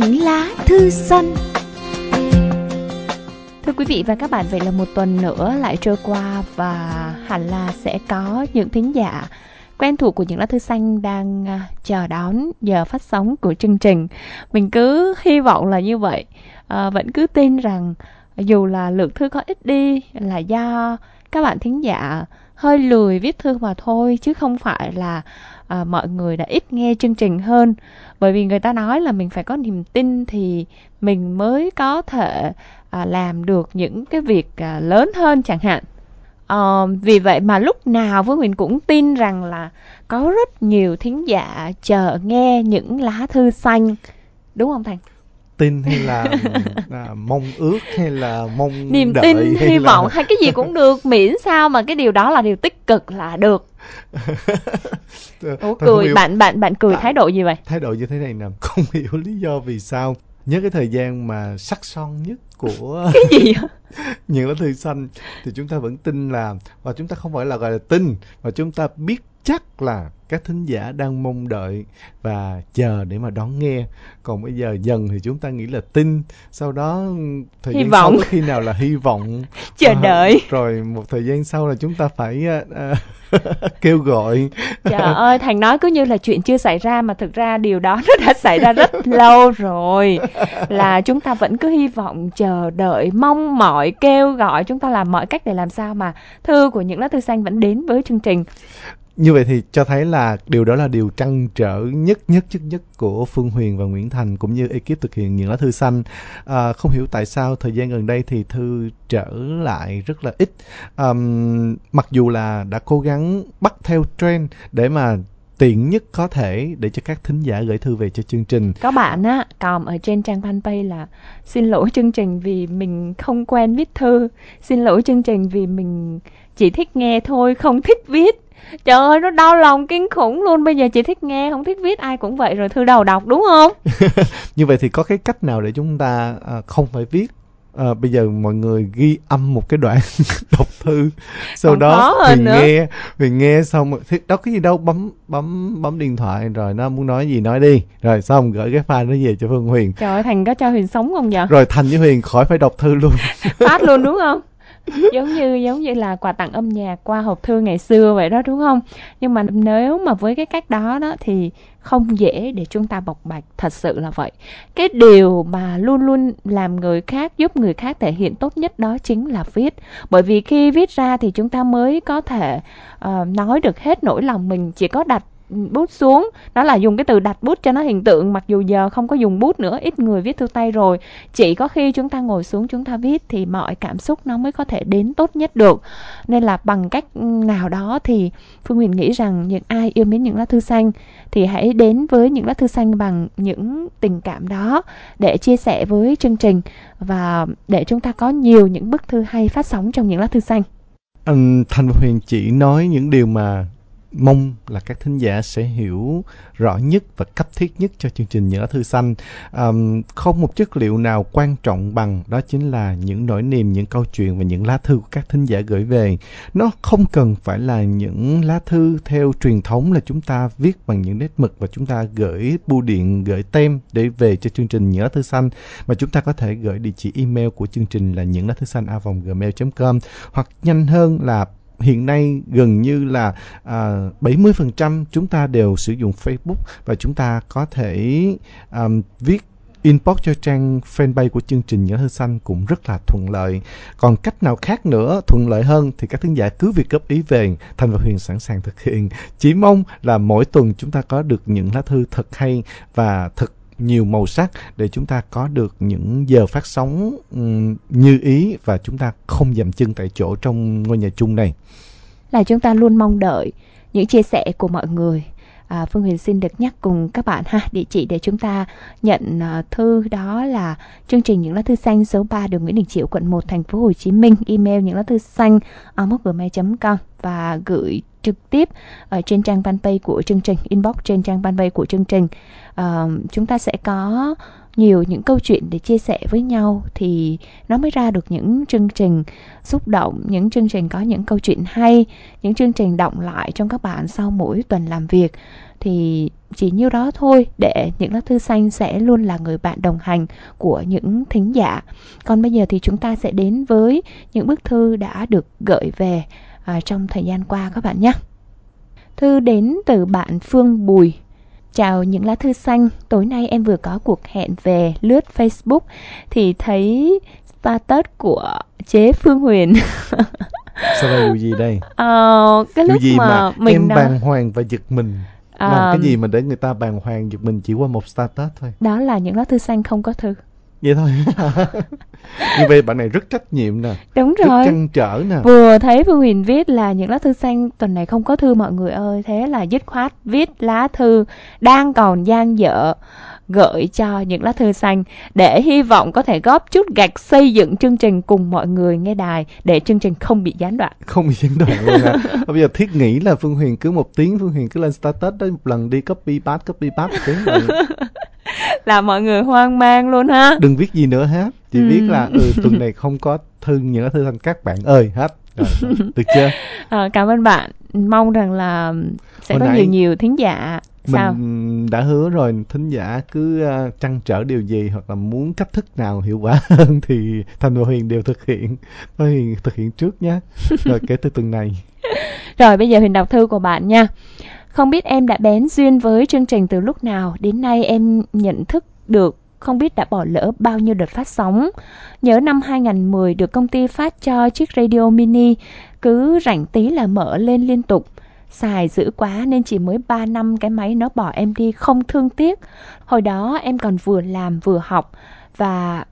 Những lá thư xanh Thưa quý vị và các bạn, vậy là một tuần nữa lại trôi qua và hẳn là sẽ có những thính giả quen thuộc của những lá thư xanh đang à, chờ đón giờ phát sóng của chương trình. Mình cứ hy vọng là như vậy, à, vẫn cứ tin rằng dù là lượng thư có ít đi là do các bạn thính giả hơi lười viết thư mà thôi chứ không phải là à, mọi người đã ít nghe chương trình hơn. Bởi vì người ta nói là mình phải có niềm tin thì mình mới có thể à, làm được những cái việc à, lớn hơn chẳng hạn. À, vì vậy mà lúc nào với mình cũng tin rằng là có rất nhiều thính giả chờ nghe những lá thư xanh. Đúng không thành tin hay là à, mong ước hay là mong niềm đợi tin hay hy là... vọng hay cái gì cũng được miễn sao mà cái điều đó là điều tích cực là được Ủa cười hiểu bạn bạn bạn cười À. thái độ gì vậy thái độ như thế này nè không hiểu lý do vì sao nhớ cái thời gian mà sắc son nhất của cái gì vậy? những lá thư xanh thì chúng ta vẫn tin là và chúng ta không phải là gọi là tin mà chúng ta biết chắc là các thính giả đang mong đợi và chờ để mà đón nghe còn bây giờ dần thì chúng ta nghĩ là tin sau đó thời Hy gian vọng. sau khi nào là hy vọng chờ À, đợi rồi một thời gian sau là chúng ta phải à, kêu gọi Trời ơi, Thành nói cứ như là chuyện chưa xảy ra mà thực ra điều đó nó đã xảy ra rất lâu rồi. Là chúng ta vẫn cứ hy vọng, chờ đợi, mong mỏi, kêu gọi, chúng ta làm mọi cách để làm sao mà thư của những lá thư xanh vẫn đến với chương trình. như vậy thì cho thấy là điều đó là điều trăn trở nhất nhất nhất nhất của Phương Huyền và Nguyễn Thành cũng như ekip thực hiện những lá thư xanh à, không hiểu tại sao thời gian gần đây thì thư trở lại rất là ít à, mặc dù là đã cố gắng bắt theo trend để mà tiện nhất có thể để cho các thính giả gửi thư về cho chương trình Có bạn á, còn ở trên trang fanpage là xin lỗi chương trình vì mình không quen viết thư. Xin lỗi chương trình vì mình chỉ thích nghe thôi, không thích viết. Trời ơi, nó đau lòng kinh khủng luôn. Bây giờ chỉ thích nghe, không thích viết ai cũng vậy rồi thư đầu đọc đúng không? như vậy thì có cái cách nào để chúng ta à, không phải viết À, bây giờ mọi người ghi âm một cái đoạn đọc thư sau Còn đó thì nữa. nghe thì nghe xong thì đó cái gì đâu bấm bấm bấm điện thoại rồi nó muốn nói gì nói đi rồi xong gửi cái file nó về cho Phương Huyền Trời ơi, Thành có cho Huyền sống không vậy? rồi Thành với Huyền khỏi phải đọc thư luôn Phát luôn đúng không? giống như giống như là quà tặng âm nhạc qua hộp thư ngày xưa vậy đó đúng không? Nhưng mà nếu mà với cái cách đó đó thì không dễ để chúng ta bộc bạch thật sự là vậy. Cái điều mà luôn luôn làm người khác giúp người khác thể hiện tốt nhất đó chính là viết. Bởi vì khi viết ra thì chúng ta mới có thể uh, nói được hết nỗi lòng mình chỉ có đặt bút xuống. Đó là dùng cái từ đặt bút cho nó hiện tượng, mặc dù giờ không có dùng bút nữa, ít người viết thư tay rồi. Chỉ có khi chúng ta ngồi xuống chúng ta viết thì mọi cảm xúc nó mới có thể đến tốt nhất được. Nên là bằng cách nào đó thì phương huyền nghĩ rằng những ai yêu mến những lá thư xanh thì hãy đến với những lá thư xanh bằng những tình cảm đó để chia sẻ với chương trình và để chúng ta có nhiều những bức thư hay phát sóng trong những lá thư xanh. Anh thanh và Huyền chỉ nói những điều mà mong là các thính giả sẽ hiểu rõ nhất và cấp thiết nhất cho chương trình những lá thư xanh. Um, không một chất liệu nào quan trọng bằng đó chính là những nỗi niềm những câu chuyện và những lá thư của các thính giả gửi về. Nó không cần phải là những lá thư theo truyền thống là chúng ta viết bằng những nét mực và chúng ta gửi bưu điện gửi tem để về cho chương trình những lá thư xanh. Mà chúng ta có thể gửi địa chỉ email của chương trình là những lá thư xanh a gmail.com hoặc nhanh hơn là hiện nay gần như là à, 70% chúng ta đều sử dụng Facebook và chúng ta có thể um, viết inbox cho trang fanpage của chương trình Nhớ Thư Xanh cũng rất là thuận lợi. Còn cách nào khác nữa thuận lợi hơn thì các thính giả cứ việc góp ý về Thành và Huyền sẵn sàng thực hiện. Chỉ mong là mỗi tuần chúng ta có được những lá thư thật hay và thật nhiều màu sắc để chúng ta có được những giờ phát sóng ừ, như ý và chúng ta không dậm chân tại chỗ trong ngôi nhà chung này. là chúng ta luôn mong đợi những chia sẻ của mọi người. À, Phương Huyền xin được nhắc cùng các bạn ha địa chỉ để chúng ta nhận à, thư đó là chương trình những lá thư xanh số 3 đường Nguyễn Đình Chiểu quận 1 thành phố Hồ Chí Minh email những lá thư xanh gmail.com và gửi trực tiếp ở trên trang fanpage của chương trình inbox trên trang fanpage của chương trình. Uh, chúng ta sẽ có nhiều những câu chuyện để chia sẻ với nhau thì nó mới ra được những chương trình xúc động những chương trình có những câu chuyện hay những chương trình động lại trong các bạn sau mỗi tuần làm việc. Thì chỉ như đó thôi để những lá thư xanh sẽ luôn là người bạn đồng hành của những thính giả. Còn bây giờ thì chúng ta sẽ đến với những bức thư đã được gửi về à, trong thời gian qua các bạn nhé thư đến từ bạn phương bùi Chào những lá thư xanh, tối nay em vừa có cuộc hẹn về lướt Facebook thì thấy status của chế Phương Huyền. Sao đây vụ gì đây? Ờ, cái lúc gì mà, mà mình em nói- bàng hoàng và giật mình. Ờ, Làm cái gì mà để người ta bàng hoàng giật mình chỉ qua một status thôi. Đó là những lá thư xanh không có thư. Vậy thôi. Như vậy bạn này rất trách nhiệm nè, Đúng rất rồi. trăn trở nè. Vừa thấy Phương Huyền viết là những lá thư xanh tuần này không có thư mọi người ơi Thế là dứt khoát viết lá thư đang còn gian dở gửi cho những lá thư xanh để hy vọng có thể góp chút gạch xây dựng chương trình cùng mọi người nghe đài để chương trình không bị gián đoạn. Không bị gián đoạn luôn à. Bây giờ thiết nghĩ là Phương Huyền cứ một tiếng Phương Huyền cứ lên status đó một lần đi copy paste copy paste tiếng rồi. Là mọi người hoang mang luôn ha. Đừng viết gì nữa hết. Chỉ Ừ. viết là ừ tuần này không có thư những cái thư thành các bạn ơi hết. Rồi, được chưa? À, cảm ơn bạn. Mong rằng là sẽ Hồi có nhiều nhiều thính giả. Sao? Mình đã hứa rồi thính giả cứ uh, trăn trở điều gì hoặc là muốn cách thức nào hiệu quả hơn thì Thành và Huyền đều thực hiện. Thôi Huyền thực hiện trước nhé. Rồi kể từ tuần này. Rồi bây giờ Huyền đọc thư của bạn nha. Không biết em đã bén duyên với chương trình từ lúc nào, đến nay em nhận thức được không biết đã bỏ lỡ bao nhiêu đợt phát sóng. Nhớ năm 2010 được công ty phát cho chiếc radio mini, cứ rảnh tí là mở lên liên tục. Xài dữ quá nên chỉ mới 3 năm cái máy nó bỏ em đi không thương tiếc. Hồi đó em còn vừa làm vừa học và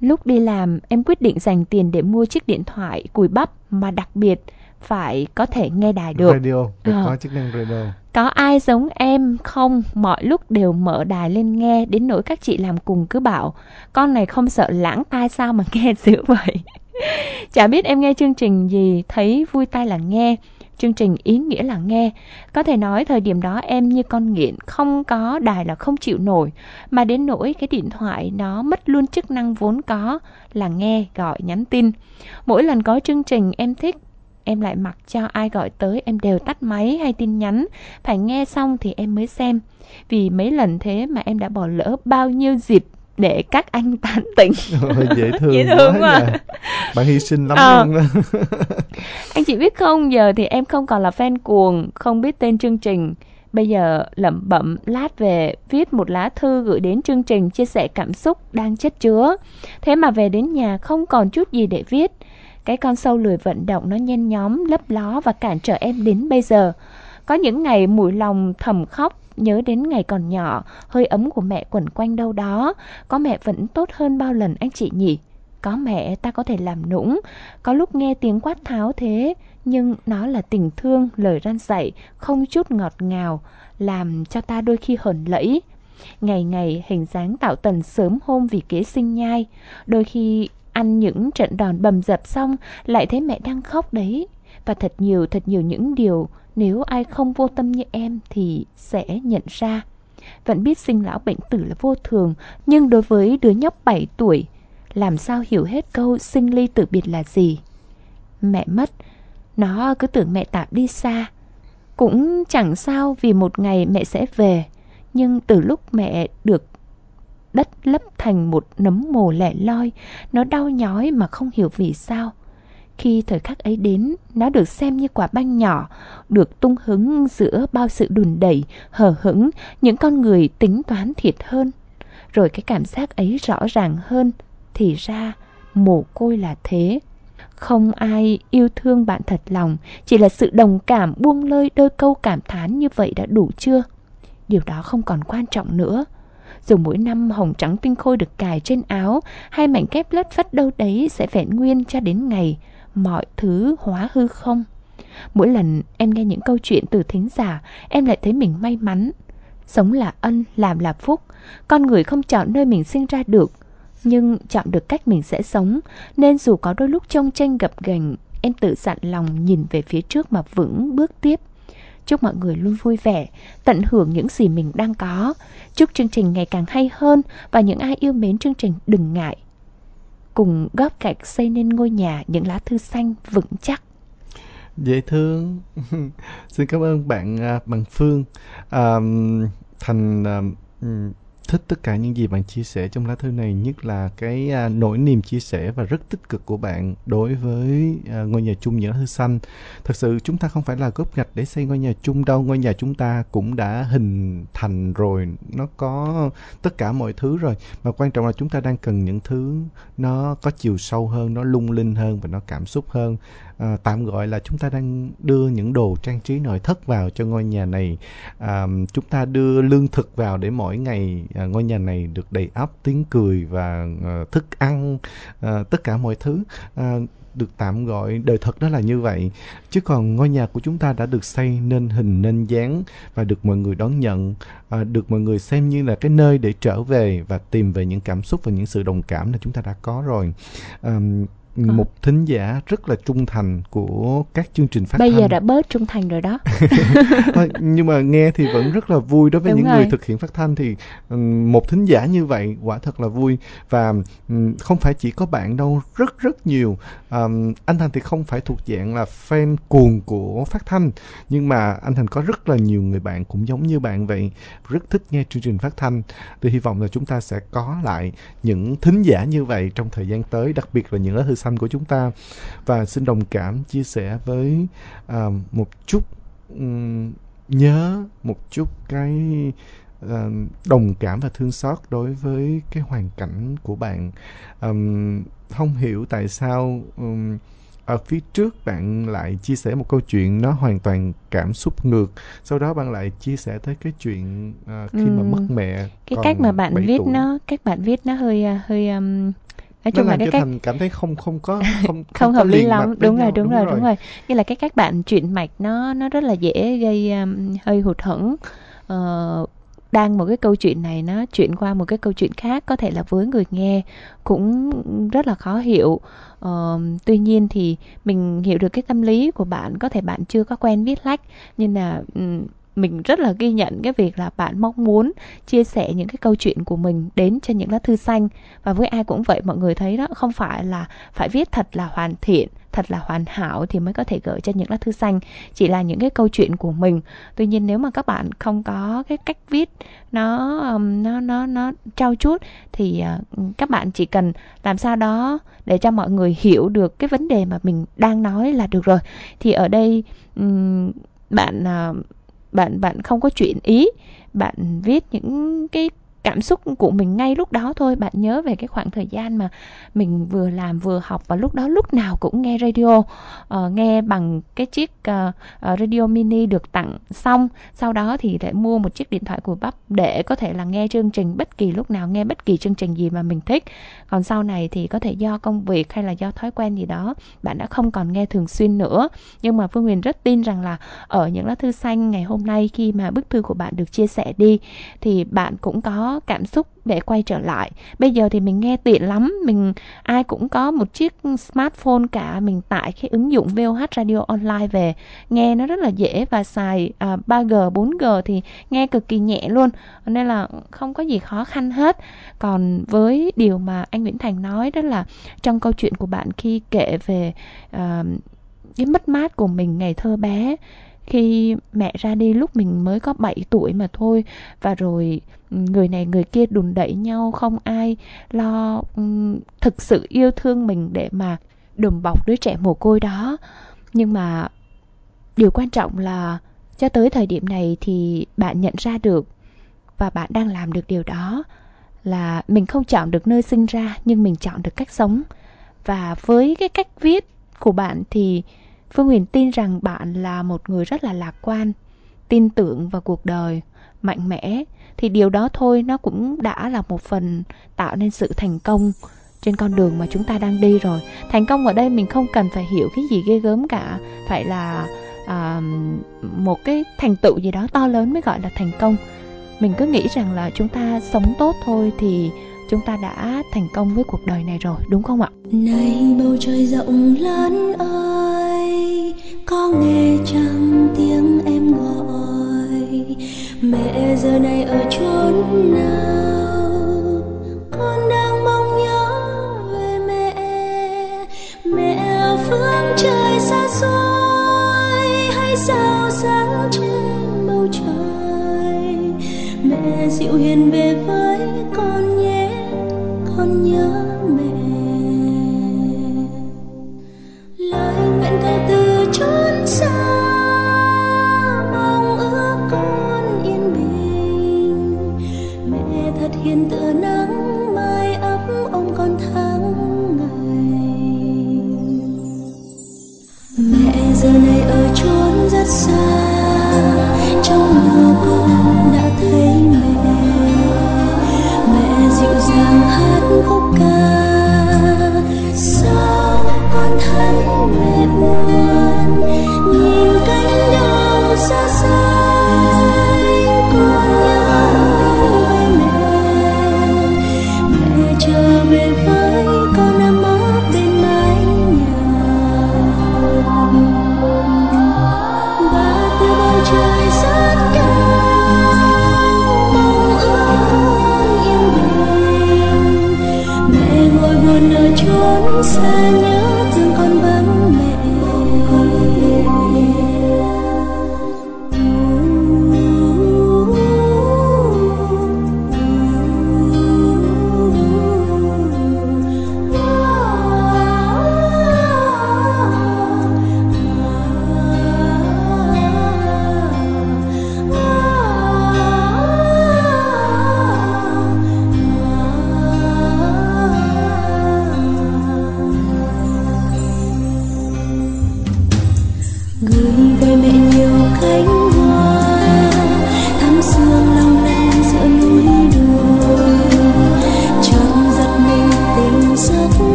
lúc đi làm em quyết định dành tiền để mua chiếc điện thoại cùi bắp mà đặc biệt phải có thể nghe đài được. Radio, được Ờ. có chức năng radio. Có ai giống em không? Mọi lúc đều mở đài lên nghe Đến nỗi các chị làm cùng cứ bảo Con này không sợ lãng tai sao mà nghe dữ vậy? Chả biết em nghe chương trình gì Thấy vui tai là nghe. Chương trình ý nghĩa là nghe. Có thể nói thời điểm đó em như con nghiện Không có đài là không chịu nổi. Mà đến nỗi cái điện thoại nó mất luôn chức năng vốn có Là nghe, gọi, nhắn tin. Mỗi lần có chương trình em thích Em lại mặc cho ai gọi tới em đều tắt máy hay tin nhắn Phải nghe xong thì em mới xem Vì mấy lần thế mà em đã bỏ lỡ bao nhiêu dịp để các anh tán tỉnh Ôi, dễ thương, Dễ thương quá. nha. Bạn hy sinh lắm Ờ. luôn đó. Anh chị biết không, giờ thì em không còn là fan cuồng, không biết tên chương trình. Bây giờ lẩm bẩm lát về viết một lá thư gửi đến chương trình chia sẻ cảm xúc đang chất chứa. Thế mà về đến nhà không còn chút gì để viết. Cái con sâu lười vận động nó nhen nhóm, lấp ló và cản trở em đến bây giờ. Có những ngày mũi lòng thầm khóc, nhớ đến ngày còn nhỏ, hơi ấm của mẹ quẩn quanh đâu đó. Có mẹ vẫn tốt hơn bao lần anh chị nhỉ? Có mẹ ta có thể làm nũng, có lúc nghe tiếng quát tháo thế, nhưng nó là tình thương, lời răn dạy, không chút ngọt ngào, làm cho ta đôi khi hờn lẫy. Ngày ngày hình dáng tạo tần sớm hôm vì kế sinh nhai, đôi khi ăn những trận đòn bầm dập xong lại thấy mẹ đang khóc đấy. Và thật nhiều thật nhiều những điều nếu ai không vô tâm như em thì sẽ nhận ra. Vẫn biết sinh lão bệnh tử là vô thường, nhưng đối với đứa nhóc 7 tuổi, làm sao hiểu hết câu sinh ly tử biệt là gì. Mẹ mất, nó cứ tưởng mẹ tạm đi xa. Cũng chẳng sao vì một ngày mẹ sẽ về, nhưng từ lúc mẹ được đất lấp thành một nấm mồ lẻ loi, nó đau nhói mà không hiểu vì sao. Khi thời khắc ấy đến, nó được xem như quả banh nhỏ, được tung hứng giữa bao sự đùn đẩy, hờ hững, những con người tính toán thiệt hơn. Rồi cái cảm giác ấy rõ ràng hơn, thì ra mồ côi là thế. Không ai yêu thương bạn thật lòng, chỉ là sự đồng cảm buông lơi đôi câu cảm thán như vậy đã đủ chưa? Điều đó không còn quan trọng nữa. Dù mỗi năm hồng trắng tinh khôi được cài trên áo, hai mảnh kép lất phất đâu đấy sẽ vẹn nguyên cho đến ngày mọi thứ hóa hư không. Mỗi lần em nghe những câu chuyện từ thính giả, em lại thấy mình may mắn. Sống là ân, làm là phúc. Con người không chọn nơi mình sinh ra được, nhưng chọn được cách mình sẽ sống. Nên dù có đôi lúc trông tranh gập ghềnh, em tự dặn lòng nhìn về phía trước mà vững bước tiếp. Chúc mọi người luôn vui vẻ, tận hưởng những gì mình đang có. Chúc chương trình ngày càng hay hơn và những ai yêu mến chương trình đừng ngại. Cùng góp gạch xây nên ngôi nhà những lá thư xanh vững chắc. Dễ thương. Xin cảm ơn bạn à, bằng Phương. À, thành à, thích tất cả những gì bạn chia sẻ trong lá thư này nhất là cái à, nỗi niềm chia sẻ và rất tích cực của bạn đối với à, ngôi nhà chung những lá thư xanh. Thật sự chúng ta không phải là góp gạch để xây ngôi nhà chung đâu. Ngôi nhà chúng ta cũng đã hình thành rồi nó có tất cả mọi thứ rồi. Mà quan trọng là chúng ta đang cần những thứ nó có chiều sâu hơn nó lung linh hơn và nó cảm xúc hơn à, tạm gọi là chúng ta đang đưa những đồ trang trí nội thất vào cho ngôi nhà này. À, chúng ta đưa lương thực vào để mỗi ngày à, ngôi nhà này được đầy ắp tiếng cười và à, thức ăn à, tất cả mọi thứ. À, được tạm gọi đời thật đó là như vậy. Chứ còn ngôi nhà của chúng ta đã được xây nên hình nên dáng và được mọi người đón nhận. À, được mọi người xem như là cái nơi để trở về và tìm về những cảm xúc và những sự đồng cảm là chúng ta đã có rồi. À, à. một thính giả rất là trung thành của các chương trình phát bây thanh. giờ đã bớt trung thành rồi đó nhưng mà nghe thì vẫn rất là vui đối với Đúng những rồi. người thực hiện phát thanh thì một thính giả như vậy quả thật là vui và không phải chỉ có bạn đâu rất rất nhiều um, anh thành thì không phải thuộc dạng là fan cuồng của phát thanh nhưng mà anh thành có rất là nhiều người bạn cũng giống như bạn vậy rất thích nghe chương trình phát thanh tôi hy vọng là chúng ta sẽ có lại những thính giả như vậy trong thời gian tới đặc biệt là những lá thư xanh của chúng ta và xin đồng cảm chia sẻ với uh, một chút um, nhớ một chút cái uh, đồng cảm và thương xót đối với cái hoàn cảnh của bạn không hiểu tại sao um, ở phía trước bạn lại chia sẻ một câu chuyện nó hoàn toàn cảm xúc ngược sau đó bạn lại chia sẻ tới cái chuyện uh, khi ừ. mà mất mẹ cái cách mà bạn viết tuổi. nó cách bạn viết nó hơi hơi um, nói chung nó là cái cách thành cảm thấy không không có không không, hợp lý lắm. đúng rồi đúng, đúng rồi đúng rồi. Như là cái cách bạn chuyển mạch nó nó rất là dễ gây um, hơi hụt hẫng. Uh, đang một cái câu chuyện này nó chuyển qua một cái câu chuyện khác có thể là với người nghe cũng rất là khó hiểu. Uh, tuy nhiên thì mình hiểu được cái tâm lý của bạn có thể bạn chưa có quen viết lách nhưng là mình rất là ghi nhận cái việc là bạn mong muốn chia sẻ những cái câu chuyện của mình đến cho những lá thư xanh. Và với ai cũng vậy, mọi người thấy đó, không phải là phải viết thật là hoàn thiện, thật là hoàn hảo thì mới có thể gửi cho những lá thư xanh. Chỉ là những cái câu chuyện của mình. Tuy nhiên nếu mà các bạn không có cái cách viết nó nó nó nó trau chuốt thì à, các bạn chỉ cần làm sao đó để cho mọi người hiểu được cái vấn đề mà mình đang nói là được rồi. Thì ở đây bạn à, bạn bạn không có chuyện ý bạn viết những cái cảm xúc của mình ngay lúc đó thôi. Bạn nhớ về cái khoảng thời gian mà mình vừa làm vừa học và lúc đó lúc nào cũng nghe radio uh, nghe bằng cái chiếc uh, radio mini được tặng xong. Sau đó thì lại mua một chiếc điện thoại của bắp để có thể là nghe chương trình bất kỳ lúc nào nghe bất kỳ chương trình gì mà mình thích. Còn sau này thì có thể do công việc hay là do thói quen gì đó bạn đã không còn nghe thường xuyên nữa. Nhưng mà phương huyền rất tin rằng là ở những lá thư xanh ngày hôm nay khi mà bức thư của bạn được chia sẻ đi thì bạn cũng có cảm xúc để quay trở lại. Bây giờ thì mình nghe tiện lắm. Mình ai cũng có một chiếc smartphone cả. Mình tải cái ứng dụng VOH Radio Online về. Nghe nó rất là dễ và xài à, 3G 4G thì nghe cực kỳ nhẹ luôn. Nên là không có gì khó khăn hết. Còn với điều mà anh Nguyễn Thành nói đó là trong câu chuyện của bạn khi kể về à, cái mất mát của mình ngày thơ bé khi mẹ ra đi lúc mình mới có 7 tuổi mà thôi. Và rồi ừ, người này người kia đùn đẩy nhau, không ai lo ừ, thực sự yêu thương mình để mà đùm bọc đứa trẻ mồ côi đó. Nhưng mà điều quan trọng là cho tới thời điểm này thì bạn nhận ra được và bạn đang làm được điều đó là mình không chọn được nơi sinh ra, nhưng mình chọn được cách sống. Và với cái cách viết của bạn thì phương huyền tin rằng bạn là một người rất là lạc quan tin tưởng vào cuộc đời mạnh mẽ thì điều đó thôi nó cũng đã là một phần tạo nên sự thành công trên con đường mà chúng ta đang đi rồi. Thành công ở đây mình không cần phải hiểu cái gì ghê gớm cả phải là à, một cái thành tựu gì đó to lớn mới gọi là thành công. Mình cứ nghĩ rằng là chúng ta sống tốt thôi thì chúng ta đã thành công với cuộc đời này rồi, đúng không ạ? Này, bầu trời rộng lớn ơi, có nghe chăng tiếng em gọi? Mẹ giờ này ở chốn nào? Con đang mong nhớ về mẹ. Mẹ ở phương trời xa xôi, hay sao sáng trên bầu trời? Mẹ dịu hiền về với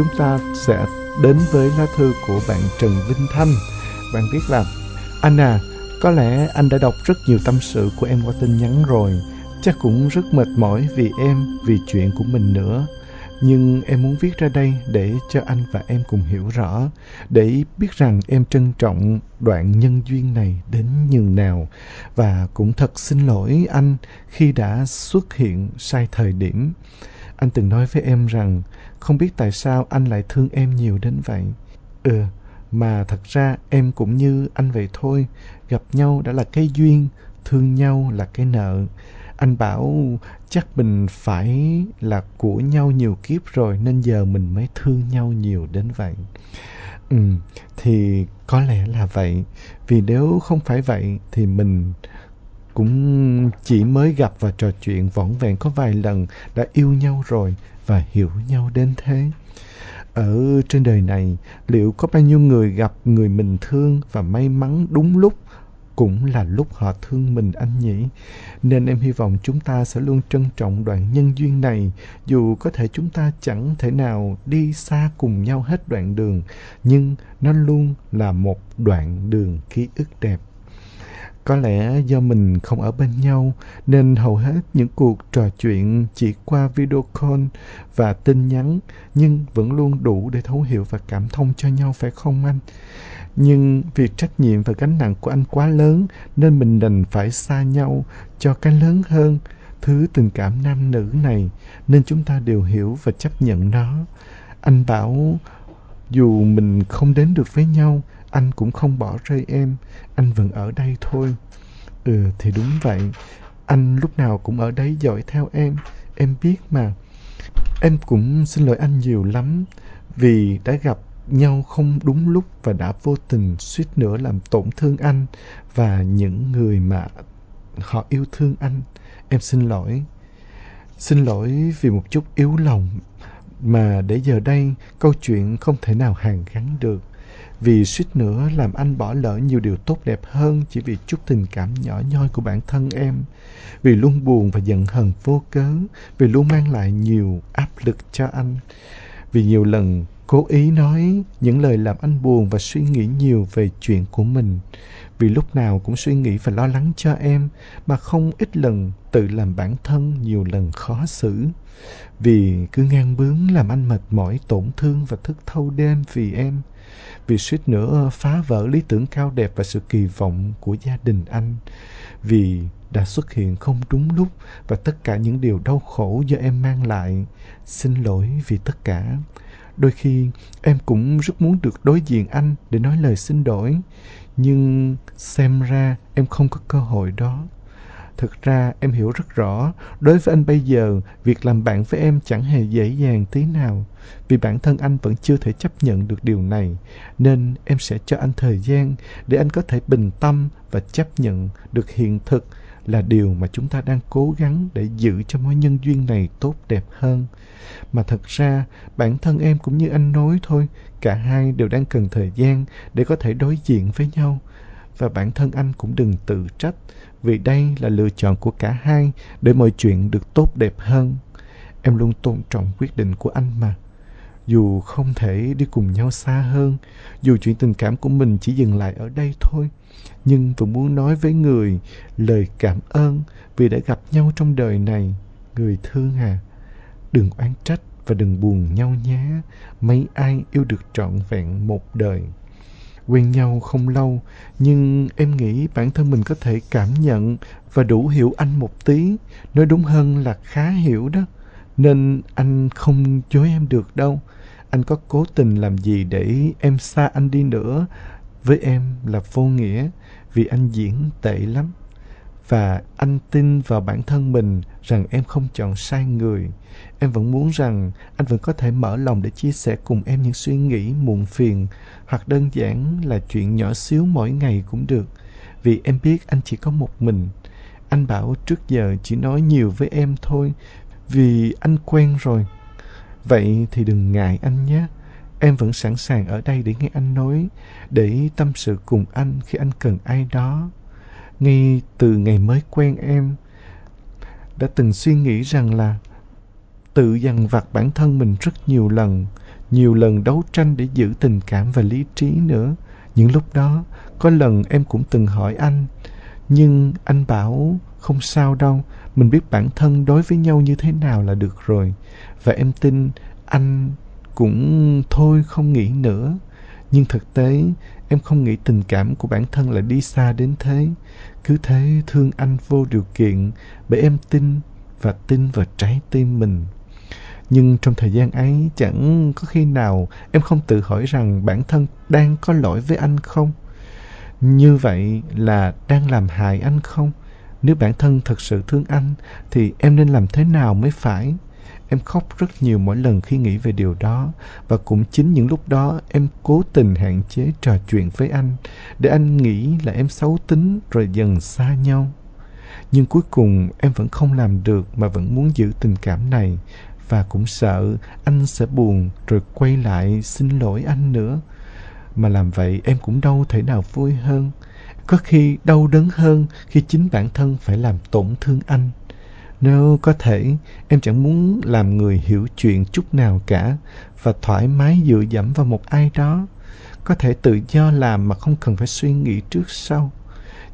chúng ta sẽ đến với lá thư của bạn Trần Vinh Thanh. Bạn viết là Anh à, có lẽ anh đã đọc rất nhiều tâm sự của em qua tin nhắn rồi. Chắc cũng rất mệt mỏi vì em, vì chuyện của mình nữa. Nhưng em muốn viết ra đây để cho anh và em cùng hiểu rõ, để biết rằng em trân trọng đoạn nhân duyên này đến nhường nào. Và cũng thật xin lỗi anh khi đã xuất hiện sai thời điểm. Anh từng nói với em rằng không biết tại sao anh lại thương em nhiều đến vậy. Ừ, mà thật ra em cũng như anh vậy thôi. Gặp nhau đã là cái duyên, thương nhau là cái nợ. Anh bảo chắc mình phải là của nhau nhiều kiếp rồi nên giờ mình mới thương nhau nhiều đến vậy. Ừ, thì có lẽ là vậy. Vì nếu không phải vậy thì mình cũng chỉ mới gặp và trò chuyện vỏn vẹn có vài lần đã yêu nhau rồi và hiểu nhau đến thế. Ở trên đời này, liệu có bao nhiêu người gặp người mình thương và may mắn đúng lúc cũng là lúc họ thương mình anh nhỉ? Nên em hy vọng chúng ta sẽ luôn trân trọng đoạn nhân duyên này, dù có thể chúng ta chẳng thể nào đi xa cùng nhau hết đoạn đường, nhưng nó luôn là một đoạn đường ký ức đẹp. Có lẽ do mình không ở bên nhau, nên hầu hết những cuộc trò chuyện chỉ qua video call và tin nhắn, nhưng vẫn luôn đủ để thấu hiểu và cảm thông cho nhau, phải không anh? Nhưng việc trách nhiệm và gánh nặng của anh quá lớn, nên mình đành phải xa nhau cho cái lớn hơn. thứ tình cảm nam nữ này, nên chúng ta đều hiểu và chấp nhận nó anh bảo, dù mình không đến được với nhau anh cũng không bỏ rơi em, anh vẫn ở đây thôi. Ừ thì đúng vậy. Anh lúc nào cũng ở đấy dõi theo em em biết mà. Em cũng xin lỗi anh nhiều lắm vì đã gặp nhau không đúng lúc và đã vô tình suýt nữa làm tổn thương anh và những người mà họ yêu thương anh. Em xin lỗi. Xin lỗi vì một chút yếu lòng mà để giờ đây câu chuyện không thể nào hàn gắn được vì suýt nữa làm anh bỏ lỡ nhiều điều tốt đẹp hơn chỉ vì chút tình cảm nhỏ nhoi của bản thân em. Vì luôn buồn và giận hờn vô cớ, vì luôn mang lại nhiều áp lực cho anh. Vì nhiều lần cố ý nói những lời làm anh buồn và suy nghĩ nhiều về chuyện của mình. Vì lúc nào cũng suy nghĩ và lo lắng cho em, mà không ít lần tự làm bản thân nhiều lần khó xử. Vì cứ ngang bướng làm anh mệt mỏi, tổn thương và thức thâu đêm vì em vì suýt nữa phá vỡ lý tưởng cao đẹp và sự kỳ vọng của gia đình anh. Vì đã xuất hiện không đúng lúc và tất cả những điều đau khổ do em mang lại, xin lỗi vì tất cả. Đôi khi, em cũng rất muốn được đối diện anh để nói lời xin lỗi, nhưng xem ra em không có cơ hội đó thực ra, em hiểu rất rõ, đối với anh bây giờ, việc làm bạn với em chẳng hề dễ dàng tí nào. Vì bản thân anh vẫn chưa thể chấp nhận được điều này, nên em sẽ cho anh thời gian để anh có thể bình tâm và chấp nhận được hiện thực là điều mà chúng ta đang cố gắng để giữ cho mối nhân duyên này tốt đẹp hơn. Mà thật ra, bản thân em cũng như anh nói thôi, cả hai đều đang cần thời gian để có thể đối diện với nhau. Và bản thân anh cũng đừng tự trách vì đây là lựa chọn của cả hai để mọi chuyện được tốt đẹp hơn. Em luôn tôn trọng quyết định của anh mà. Dù không thể đi cùng nhau xa hơn, dù chuyện tình cảm của mình chỉ dừng lại ở đây thôi, nhưng vẫn muốn nói với người lời cảm ơn vì đã gặp nhau trong đời này. Người thương à đừng oán trách và đừng buồn nhau nhé. Mấy ai yêu được trọn vẹn một đời quen nhau không lâu, nhưng em nghĩ bản thân mình có thể cảm nhận và đủ hiểu anh một tí. Nói đúng hơn là khá hiểu đó. Nên anh không chối em được đâu. Anh có cố tình làm gì để em xa anh đi nữa? Với em là vô nghĩa, vì anh diễn tệ lắm. Và anh tin vào bản thân mình rằng em không chọn sai người. Em vẫn muốn rằng anh vẫn có thể mở lòng để chia sẻ cùng em những suy nghĩ muộn phiền hoặc đơn giản là chuyện nhỏ xíu mỗi ngày cũng được. Vì em biết anh chỉ có một mình. Anh bảo trước giờ chỉ nói nhiều với em thôi, vì anh quen rồi. Vậy thì đừng ngại anh nhé. Em vẫn sẵn sàng ở đây để nghe anh nói, để tâm sự cùng anh khi anh cần ai đó. Ngay từ ngày mới quen em, đã từng suy nghĩ rằng là tự dằn vặt bản thân mình rất nhiều lần nhiều lần đấu tranh để giữ tình cảm và lý trí nữa. Những lúc đó, có lần em cũng từng hỏi anh, nhưng anh bảo không sao đâu, mình biết bản thân đối với nhau như thế nào là được rồi. Và em tin anh cũng thôi không nghĩ nữa. Nhưng thực tế, em không nghĩ tình cảm của bản thân lại đi xa đến thế. Cứ thế thương anh vô điều kiện, bởi em tin và tin vào trái tim mình nhưng trong thời gian ấy, chẳng có khi nào em không tự hỏi rằng bản thân đang có lỗi với anh không? Như vậy là đang làm hại anh không? Nếu bản thân thật sự thương anh, thì em nên làm thế nào mới phải? Em khóc rất nhiều mỗi lần khi nghĩ về điều đó, và cũng chính những lúc đó em cố tình hạn chế trò chuyện với anh, để anh nghĩ là em xấu tính rồi dần xa nhau. Nhưng cuối cùng em vẫn không làm được mà vẫn muốn giữ tình cảm này và cũng sợ anh sẽ buồn rồi quay lại xin lỗi anh nữa. Mà làm vậy em cũng đâu thể nào vui hơn. Có khi đau đớn hơn khi chính bản thân phải làm tổn thương anh. Nếu có thể, em chẳng muốn làm người hiểu chuyện chút nào cả và thoải mái dựa dẫm vào một ai đó. Có thể tự do làm mà không cần phải suy nghĩ trước sau.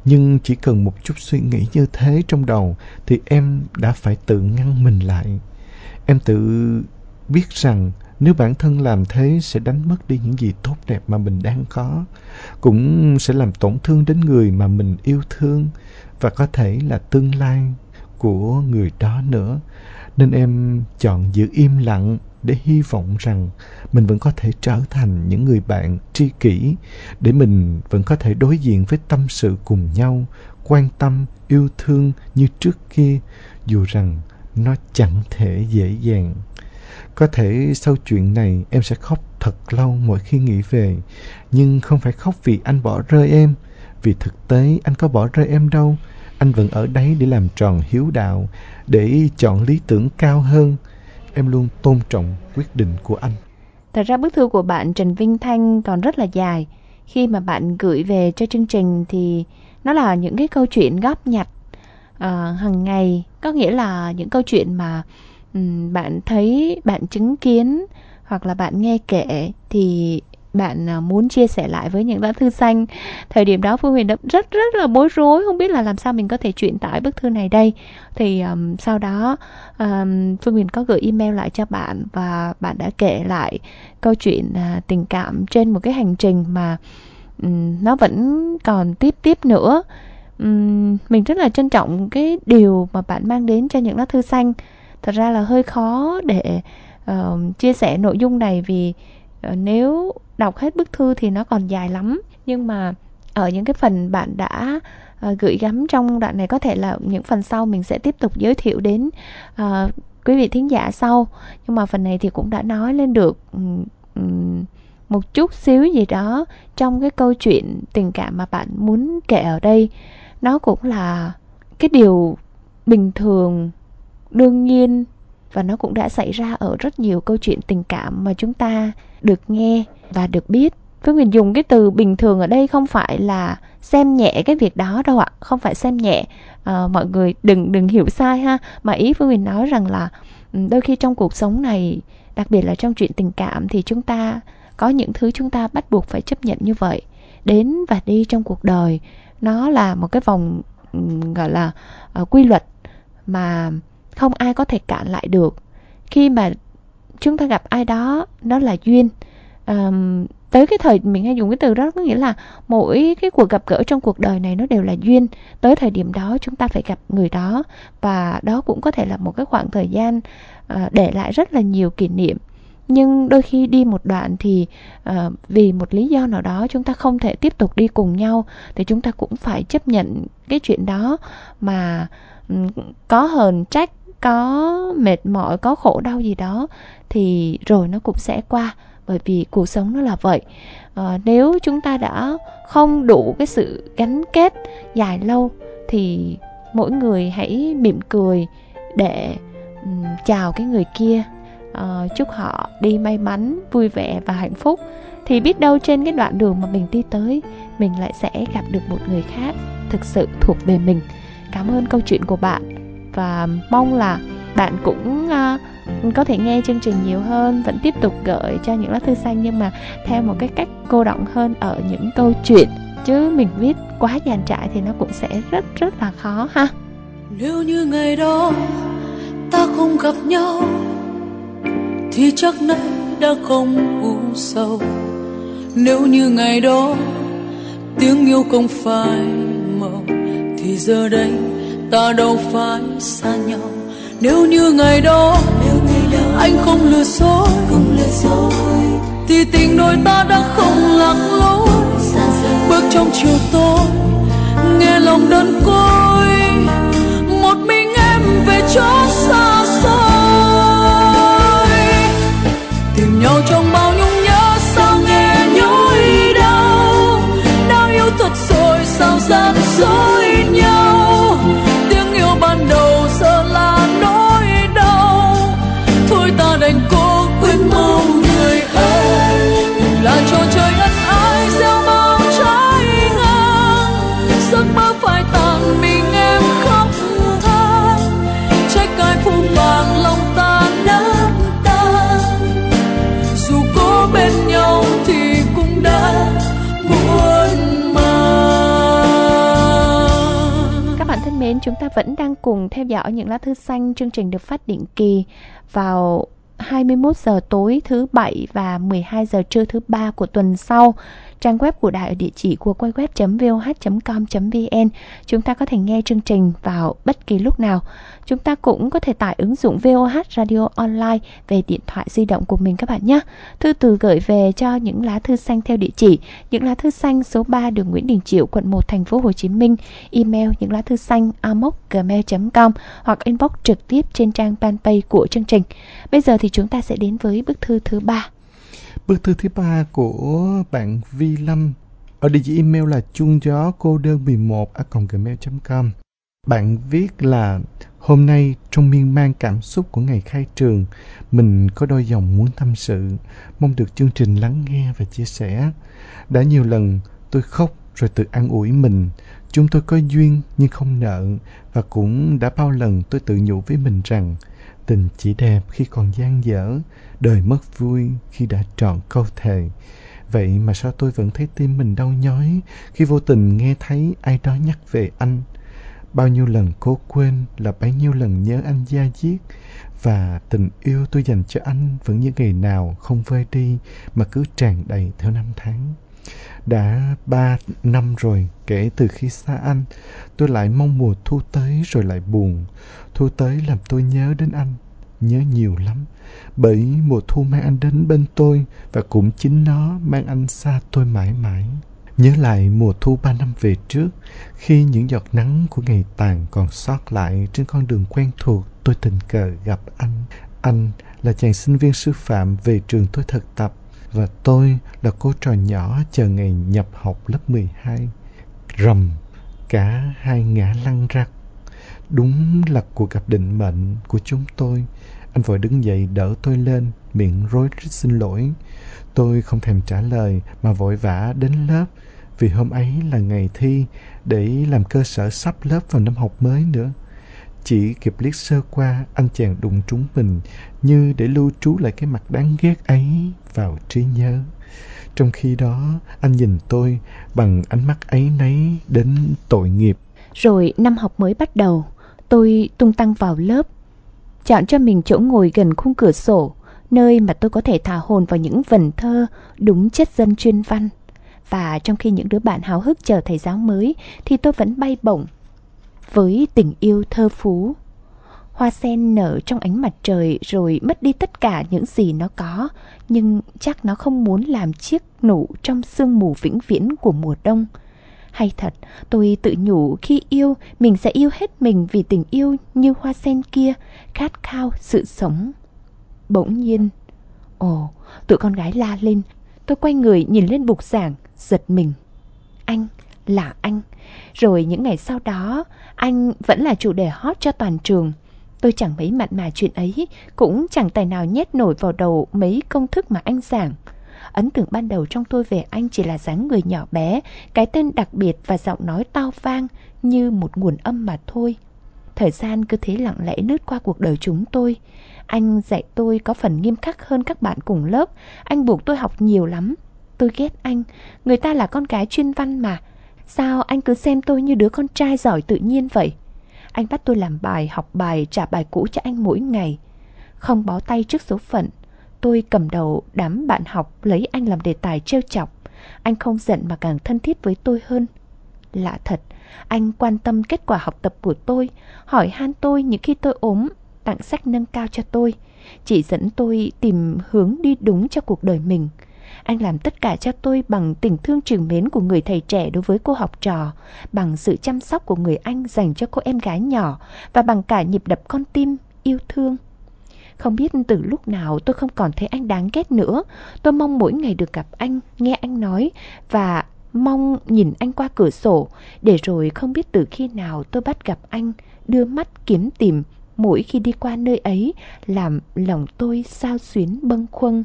Nhưng chỉ cần một chút suy nghĩ như thế trong đầu thì em đã phải tự ngăn mình lại em tự biết rằng nếu bản thân làm thế sẽ đánh mất đi những gì tốt đẹp mà mình đang có, cũng sẽ làm tổn thương đến người mà mình yêu thương và có thể là tương lai của người đó nữa. Nên em chọn giữ im lặng để hy vọng rằng mình vẫn có thể trở thành những người bạn tri kỷ, để mình vẫn có thể đối diện với tâm sự cùng nhau, quan tâm, yêu thương như trước kia. Dù rằng nó chẳng thể dễ dàng. Có thể sau chuyện này em sẽ khóc thật lâu mỗi khi nghĩ về. Nhưng không phải khóc vì anh bỏ rơi em. Vì thực tế anh có bỏ rơi em đâu. Anh vẫn ở đấy để làm tròn hiếu đạo để chọn lý tưởng cao hơn. Em luôn tôn trọng quyết định của anh. Thật ra bức thư của bạn Trần Vinh Thanh còn rất là dài. Khi mà bạn gửi về cho chương trình thì nó là những cái câu chuyện góp nhặt ờ, uh, hàng ngày, có nghĩa là những câu chuyện mà um, bạn thấy, bạn chứng kiến hoặc là bạn nghe kể thì bạn à, muốn chia sẻ lại với những lá thư xanh thời điểm đó phương huyền đã rất rất là bối rối không biết là làm sao mình có thể chuyển tải bức thư này đây. Thì um, sau đó um, phương huyền có gửi email lại cho bạn và bạn đã kể lại câu chuyện uh, tình cảm trên một cái hành trình mà um, nó vẫn còn tiếp tiếp nữa um, mình rất là trân trọng cái điều mà bạn mang đến cho những lá thư xanh. Thật ra là hơi khó để uh, chia sẻ nội dung này vì uh, nếu đọc hết bức thư thì nó còn dài lắm. Nhưng mà ở những cái phần bạn đã uh, gửi gắm trong đoạn này có thể là những phần sau mình sẽ tiếp tục giới thiệu đến uh, quý vị thính giả sau. Nhưng mà phần này thì cũng đã nói lên được um, um, một chút xíu gì đó trong cái câu chuyện tình cảm mà bạn muốn kể ở đây nó cũng là cái điều bình thường đương nhiên và nó cũng đã xảy ra ở rất nhiều câu chuyện tình cảm mà chúng ta được nghe và được biết. Phương Huyền dùng cái từ bình thường ở đây không phải là xem nhẹ cái việc đó đâu ạ Không phải xem nhẹ. À, Mọi người đừng đừng hiểu sai ha. Mà ý Phương Huyền nói rằng là ừ, Đôi khi trong cuộc sống này Đặc biệt là trong chuyện tình cảm Thì chúng ta có những thứ chúng ta bắt buộc phải chấp nhận như vậy. Đến và đi trong cuộc đời nó là một cái vòng ừ, gọi là uh, quy luật Mà không ai có thể cản lại được. Khi mà chúng ta gặp ai đó Nó là duyên. Um, tới cái thời mình hay dùng cái từ đó có nghĩa là mỗi cái cuộc gặp gỡ trong cuộc đời này nó đều là duyên. Tới thời điểm đó chúng ta phải gặp người đó và đó cũng có thể là một cái khoảng thời gian uh, để lại rất là nhiều kỷ niệm nhưng đôi khi đi một đoạn thì uh, vì một lý do nào đó chúng ta không thể tiếp tục đi cùng nhau thì chúng ta cũng phải chấp nhận cái chuyện đó. Mà um, có hờn trách có mệt mỏi có khổ đau gì đó thì rồi nó cũng sẽ qua bởi vì cuộc sống nó là vậy. À, nếu chúng ta đã không đủ cái sự gắn kết dài lâu thì mỗi người hãy mỉm cười để um, chào cái người kia uh, chúc họ đi may mắn vui vẻ và hạnh phúc. Thì biết đâu trên cái đoạn đường mà mình đi tới mình lại sẽ gặp được một người khác thực sự thuộc về mình. Cảm ơn câu chuyện của bạn và mong là bạn cũng uh, có thể nghe chương trình nhiều hơn vẫn tiếp tục gửi cho những lá thư xanh nhưng mà theo một cái cách cô động hơn ở những câu chuyện. Chứ mình viết quá dàn trải thì nó cũng sẽ rất rất là khó ha. Nếu như ngày đó ta không gặp nhau thì chắc nay đã không u sầu nếu như ngày đó tiếng yêu không phai màu, thì giờ đây ta đâu phải xa nhau. Nếu như ngày đó anh không lừa dối không lừa dối thì tình đôi ta đã không lạc lối. Bước trong chiều tối, nghe lòng đơn côi, một mình em về chỗ xa xôi. Vẫn đang cùng theo dõi những lá thư xanh. Chương trình được phát định kỳ vào 21 giờ tối thứ bảy và 12 giờ trưa thứ ba của tuần sau trang web của đài ở địa chỉ của quay web.voh.com.vn. Chúng ta có thể nghe chương trình vào bất kỳ lúc nào. Chúng ta cũng có thể tải ứng dụng VOH Radio Online về điện thoại di động của mình các bạn nhé. Thư từ gửi về cho những lá thư xanh theo địa chỉ những lá thư xanh số 3 đường Nguyễn Đình Chiểu, quận 1, thành phố Hồ Chí Minh. Email những lá thư xanh amoc@gmail.com hoặc inbox trực tiếp trên trang fanpage của chương trình. Bây giờ thì chúng ta sẽ đến với bức thư thứ ba. Bức thư thứ ba của bạn Vi Lâm. Ở địa chỉ email là chuông gió cô đơn 11 a gmail.com bạn viết là, hôm nay trong miên man cảm xúc của ngày khai trường, mình có đôi dòng muốn tâm sự. Mong được chương trình lắng nghe và chia sẻ. Đã nhiều lần tôi khóc rồi tự an ủi mình. Chúng tôi có duyên nhưng không nợ và cũng đã bao lần tôi tự nhủ với mình rằng tình chỉ đẹp khi còn gian dở, đời mất vui khi đã trọn câu thề. Vậy mà sao tôi vẫn thấy tim mình đau nhói khi vô tình nghe thấy ai đó nhắc về anh? Bao nhiêu lần cố quên là bấy nhiêu lần nhớ anh da diết. Và tình yêu tôi dành cho anh vẫn như ngày nào không vơi đi mà cứ tràn đầy theo năm tháng đã ba năm rồi, kể từ khi xa anh, tôi lại mong mùa thu tới rồi lại buồn. Thu tới làm tôi nhớ đến anh, nhớ nhiều lắm. Bởi mùa thu mang anh đến bên tôi và cũng chính nó mang anh xa tôi mãi mãi. Nhớ lại mùa thu ba năm về trước, khi những giọt nắng của ngày tàn còn sót lại trên con đường quen thuộc, tôi tình cờ gặp anh. Anh là chàng sinh viên sư phạm về trường tôi thực tập và tôi là cô trò nhỏ chờ ngày nhập học lớp 12. Rầm, cả hai ngã lăn rắc. Đúng là cuộc gặp định mệnh của chúng tôi. Anh vội đứng dậy đỡ tôi lên, miệng rối rít xin lỗi. Tôi không thèm trả lời mà vội vã đến lớp vì hôm ấy là ngày thi để làm cơ sở sắp lớp vào năm học mới nữa. Chỉ kịp liếc sơ qua anh chàng đụng trúng mình như để lưu trú lại cái mặt đáng ghét ấy vào trí nhớ. Trong khi đó, anh nhìn tôi bằng ánh mắt ấy nấy đến tội nghiệp. Rồi năm học mới bắt đầu, tôi tung tăng vào lớp, chọn cho mình chỗ ngồi gần khung cửa sổ, nơi mà tôi có thể thả hồn vào những vần thơ đúng chất dân chuyên văn. Và trong khi những đứa bạn háo hức chờ thầy giáo mới thì tôi vẫn bay bổng với tình yêu thơ phú. Hoa sen nở trong ánh mặt trời rồi mất đi tất cả những gì nó có, nhưng chắc nó không muốn làm chiếc nụ trong sương mù vĩnh viễn của mùa đông. Hay thật, tôi tự nhủ khi yêu, mình sẽ yêu hết mình vì tình yêu như hoa sen kia, khát khao sự sống. Bỗng nhiên, ồ, tụi con gái la lên, tôi quay người nhìn lên bục giảng, giật mình. Anh, là anh. Rồi những ngày sau đó, anh vẫn là chủ đề hot cho toàn trường. Tôi chẳng mấy mặn mà chuyện ấy, cũng chẳng tài nào nhét nổi vào đầu mấy công thức mà anh giảng. Ấn tượng ban đầu trong tôi về anh chỉ là dáng người nhỏ bé, cái tên đặc biệt và giọng nói to vang như một nguồn âm mà thôi. Thời gian cứ thế lặng lẽ lướt qua cuộc đời chúng tôi. Anh dạy tôi có phần nghiêm khắc hơn các bạn cùng lớp. Anh buộc tôi học nhiều lắm. Tôi ghét anh. Người ta là con gái chuyên văn mà. Sao anh cứ xem tôi như đứa con trai giỏi tự nhiên vậy? Anh bắt tôi làm bài, học bài, trả bài cũ cho anh mỗi ngày. Không bó tay trước số phận. Tôi cầm đầu đám bạn học lấy anh làm đề tài trêu chọc. Anh không giận mà càng thân thiết với tôi hơn. Lạ thật, anh quan tâm kết quả học tập của tôi, hỏi han tôi những khi tôi ốm, tặng sách nâng cao cho tôi, chỉ dẫn tôi tìm hướng đi đúng cho cuộc đời mình. Anh làm tất cả cho tôi bằng tình thương trường mến của người thầy trẻ đối với cô học trò, bằng sự chăm sóc của người anh dành cho cô em gái nhỏ và bằng cả nhịp đập con tim yêu thương. Không biết từ lúc nào tôi không còn thấy anh đáng ghét nữa. Tôi mong mỗi ngày được gặp anh, nghe anh nói và mong nhìn anh qua cửa sổ để rồi không biết từ khi nào tôi bắt gặp anh đưa mắt kiếm tìm mỗi khi đi qua nơi ấy làm lòng tôi sao xuyến bâng khuâng.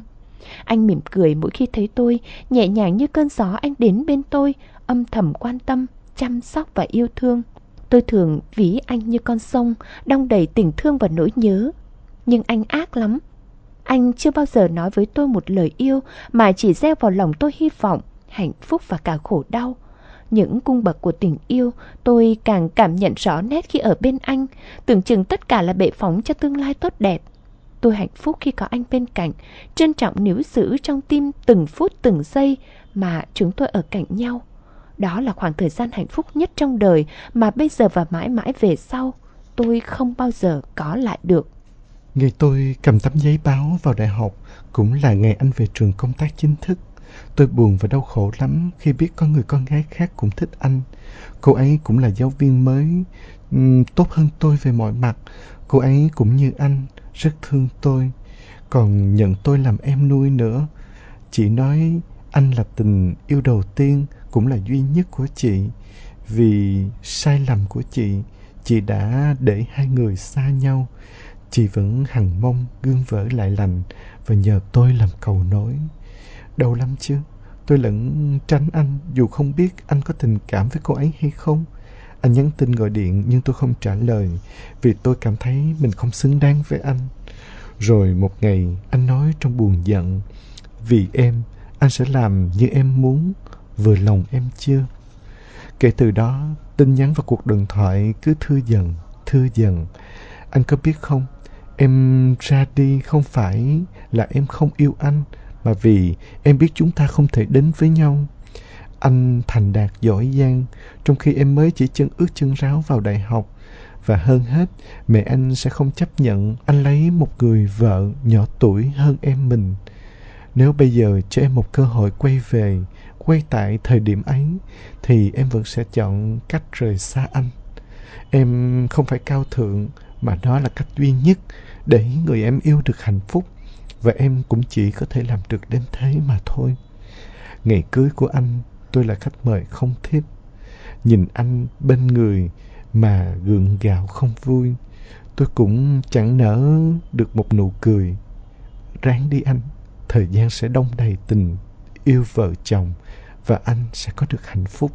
Anh mỉm cười mỗi khi thấy tôi, nhẹ nhàng như cơn gió anh đến bên tôi, âm thầm quan tâm, chăm sóc và yêu thương. Tôi thường ví anh như con sông, đong đầy tình thương và nỗi nhớ. Nhưng anh ác lắm. Anh chưa bao giờ nói với tôi một lời yêu mà chỉ gieo vào lòng tôi hy vọng, hạnh phúc và cả khổ đau. Những cung bậc của tình yêu tôi càng cảm nhận rõ nét khi ở bên anh, tưởng chừng tất cả là bệ phóng cho tương lai tốt đẹp. Tôi hạnh phúc khi có anh bên cạnh, trân trọng níu giữ trong tim từng phút từng giây mà chúng tôi ở cạnh nhau. Đó là khoảng thời gian hạnh phúc nhất trong đời mà bây giờ và mãi mãi về sau tôi không bao giờ có lại được. Ngày tôi cầm tấm giấy báo vào đại học cũng là ngày anh về trường công tác chính thức. Tôi buồn và đau khổ lắm khi biết có người con gái khác cũng thích anh. Cô ấy cũng là giáo viên mới, tốt hơn tôi về mọi mặt. Cô ấy cũng như anh, rất thương tôi, còn nhận tôi làm em nuôi nữa. Chị nói anh là tình yêu đầu tiên, cũng là duy nhất của chị. Vì sai lầm của chị, chị đã để hai người xa nhau. Chị vẫn hằng mong gương vỡ lại lành và nhờ tôi làm cầu nối. Đau lắm chứ, tôi lẫn tránh anh dù không biết anh có tình cảm với cô ấy hay không. Anh nhắn tin gọi điện nhưng tôi không trả lời vì tôi cảm thấy mình không xứng đáng với anh. Rồi một ngày anh nói trong buồn giận Vì em, anh sẽ làm như em muốn Vừa lòng em chưa? Kể từ đó, tin nhắn và cuộc điện thoại cứ thưa dần, thưa dần. Anh có biết không, em ra đi không phải là em không yêu anh, mà vì em biết chúng ta không thể đến với nhau. Anh thành đạt giỏi giang, trong khi em mới chỉ chân ướt chân ráo vào đại học. Và hơn hết, mẹ anh sẽ không chấp nhận anh lấy một người vợ nhỏ tuổi hơn em mình. Nếu bây giờ cho em một cơ hội quay về, quay tại thời điểm ấy, thì em vẫn sẽ chọn cách rời xa anh. Em không phải cao thượng, mà đó là cách duy nhất để người em yêu được hạnh phúc. Và em cũng chỉ có thể làm được đến thế mà thôi. Ngày cưới của anh, tôi là khách mời không thiếp. Nhìn anh bên người mà gượng gạo không vui. Tôi cũng chẳng nở được một nụ cười. Ráng đi anh, thời gian sẽ đông đầy tình yêu vợ chồng và anh sẽ có được hạnh phúc.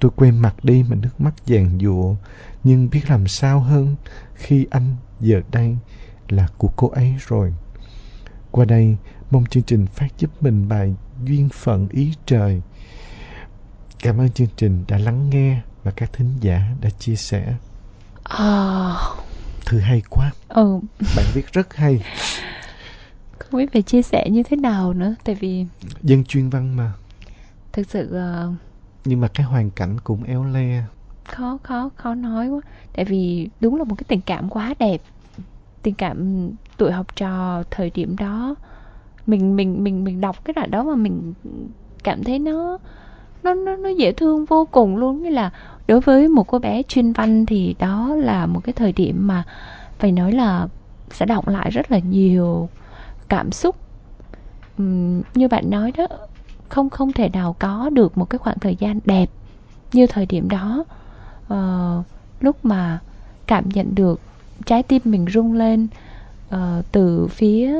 Tôi quay mặt đi mà nước mắt giàn giụa, nhưng biết làm sao hơn khi anh giờ đây là của cô ấy rồi. Qua đây, mong chương trình phát giúp mình bài Duyên phận ý trời. Cảm ơn chương trình đã lắng nghe và các thính giả đã chia sẻ. À... Thư hay quá. Ừ. Bạn viết rất hay. Không biết phải chia sẻ như thế nào nữa, tại vì dân chuyên văn mà. Thực sự uh... nhưng mà cái hoàn cảnh cũng éo le. Khó khó khó nói quá. Tại vì đúng là một cái tình cảm quá đẹp. Tình cảm tuổi học trò thời điểm đó mình mình mình mình đọc cái đoạn đó mà mình cảm thấy nó nó nó nó dễ thương vô cùng luôn. Như là đối với một cô bé chuyên văn thì đó là một cái thời điểm mà phải nói là sẽ động lại rất là nhiều cảm xúc. Uhm, như bạn nói đó không không thể nào có được một cái khoảng thời gian đẹp như thời điểm đó. Uh, lúc mà cảm nhận được trái tim mình rung lên uh, từ phía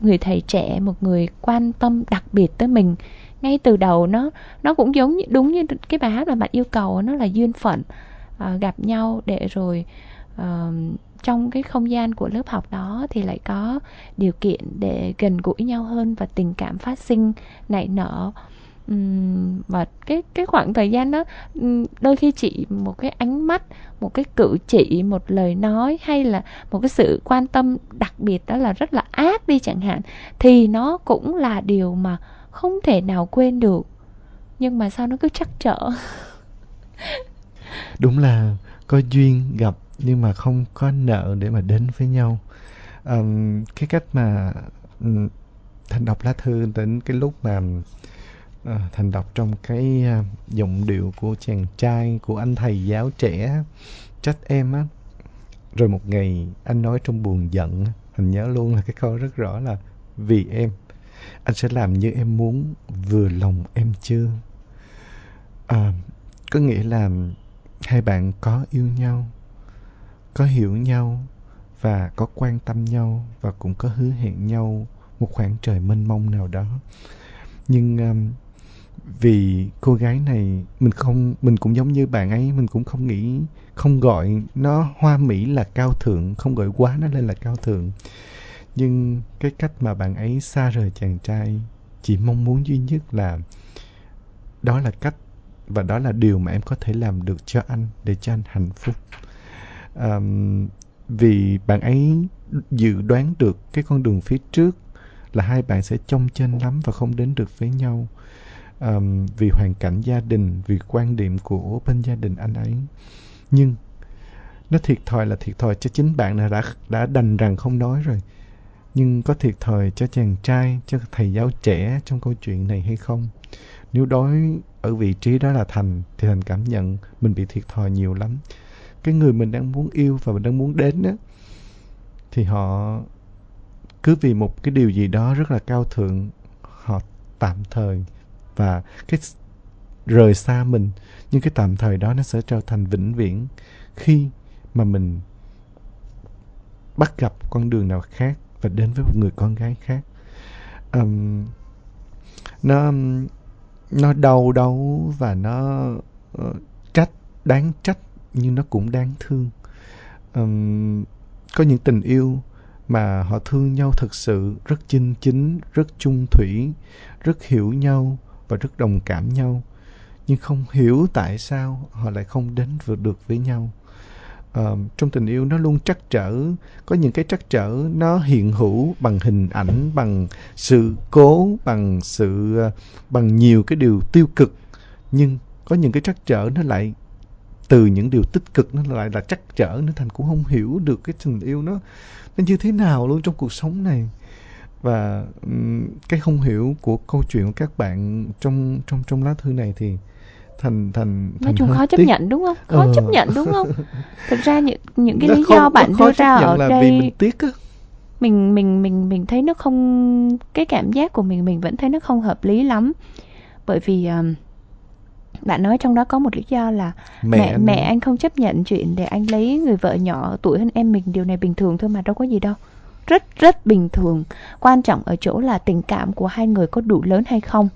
người thầy trẻ một người quan tâm đặc biệt tới mình ngay từ đầu nó nó cũng giống như đúng như cái bài hát mà bạn yêu cầu nó là duyên phận uh, gặp nhau để rồi uh, trong cái không gian của lớp học đó thì lại có điều kiện để gần gũi nhau hơn và tình cảm phát sinh nảy nở. Uhm, và cái cái khoảng thời gian đó đôi khi chỉ một cái ánh mắt một cái cử chỉ một lời nói hay là một cái sự quan tâm đặc biệt đó là rất là ác đi chẳng hạn thì nó cũng là điều mà không thể nào quên được. Nhưng mà sao nó cứ chắc trở? Đúng là có duyên gặp nhưng mà không có nợ để mà đến với nhau. Um, cái cách mà um, thành đọc lá thư đến cái lúc mà uh, thành đọc trong cái uh, giọng điệu của chàng trai của anh thầy giáo trẻ trách em á. Rồi một ngày anh nói trong buồn giận mình nhớ luôn là cái câu rất rõ là vì em anh sẽ làm như em muốn vừa lòng em chưa? À, có nghĩa là hai bạn có yêu nhau có hiểu nhau và có quan tâm nhau và cũng có hứa hẹn nhau một khoảng trời mênh mông nào đó. Nhưng um, vì cô gái này mình không mình cũng giống như bạn ấy mình cũng không nghĩ không gọi nó hoa mỹ là cao thượng không gọi quá nó lên là cao thượng nhưng cái cách mà bạn ấy xa rời chàng trai chỉ mong muốn duy nhất là đó là cách và đó là điều mà em có thể làm được cho anh để cho anh hạnh phúc. Um, vì bạn ấy dự đoán được cái con đường phía trước là hai bạn sẽ trông chênh lắm và không đến được với nhau. Um, vì hoàn cảnh gia đình vì quan điểm của bên gia đình anh ấy. Nhưng nó thiệt thòi là thiệt thòi cho chính bạn đã đã đành rằng không nói rồi nhưng có thiệt thòi cho chàng trai, cho thầy giáo trẻ trong câu chuyện này hay không? Nếu đối ở vị trí đó là thành, thì thành cảm nhận mình bị thiệt thòi nhiều lắm. Cái người mình đang muốn yêu và mình đang muốn đến đó thì họ cứ vì một cái điều gì đó rất là cao thượng, họ tạm thời và cái rời xa mình. Nhưng cái tạm thời đó nó sẽ trở thành vĩnh viễn khi mà mình bắt gặp con đường nào khác và đến với một người con gái khác. Um, nó nó đau đớn và nó uh, trách đáng trách nhưng nó cũng đáng thương. Um, có những tình yêu mà họ thương nhau thật sự rất chinh chính rất chung thủy rất hiểu nhau và rất đồng cảm nhau. Nhưng không hiểu tại sao họ lại không đến vượt được với nhau uh, trong tình yêu nó luôn trắc trở có những cái trắc trở nó hiện hữu bằng hình ảnh bằng sự cố bằng sự uh, bằng nhiều cái điều tiêu cực. Nhưng có những cái trắc trở nó lại từ những điều tích cực nó lại là trắc trở nó thành cũng không hiểu được cái tình yêu nó nó như thế nào luôn trong cuộc sống này. Và um, cái không hiểu của câu chuyện của các bạn trong trong trong lá thư này thì thành thành nói chung khó chấp nhận đúng không? Khó ờ. chấp nhận đúng không? Thực ra những những cái nó lý không, do bạn đưa ra ở đây vì mình tiếc á. Mình mình mình mình thấy nó không cái cảm giác của mình mình vẫn thấy nó không hợp lý lắm. Bởi vì um, bạn nói trong đó có một lý do là mẹ mẹ, mẹ anh không chấp nhận chuyện để anh lấy người vợ nhỏ tuổi hơn em mình điều này bình thường thôi mà đâu có gì đâu. Rất rất bình thường. Quan trọng ở chỗ là tình cảm của hai người có đủ lớn hay không.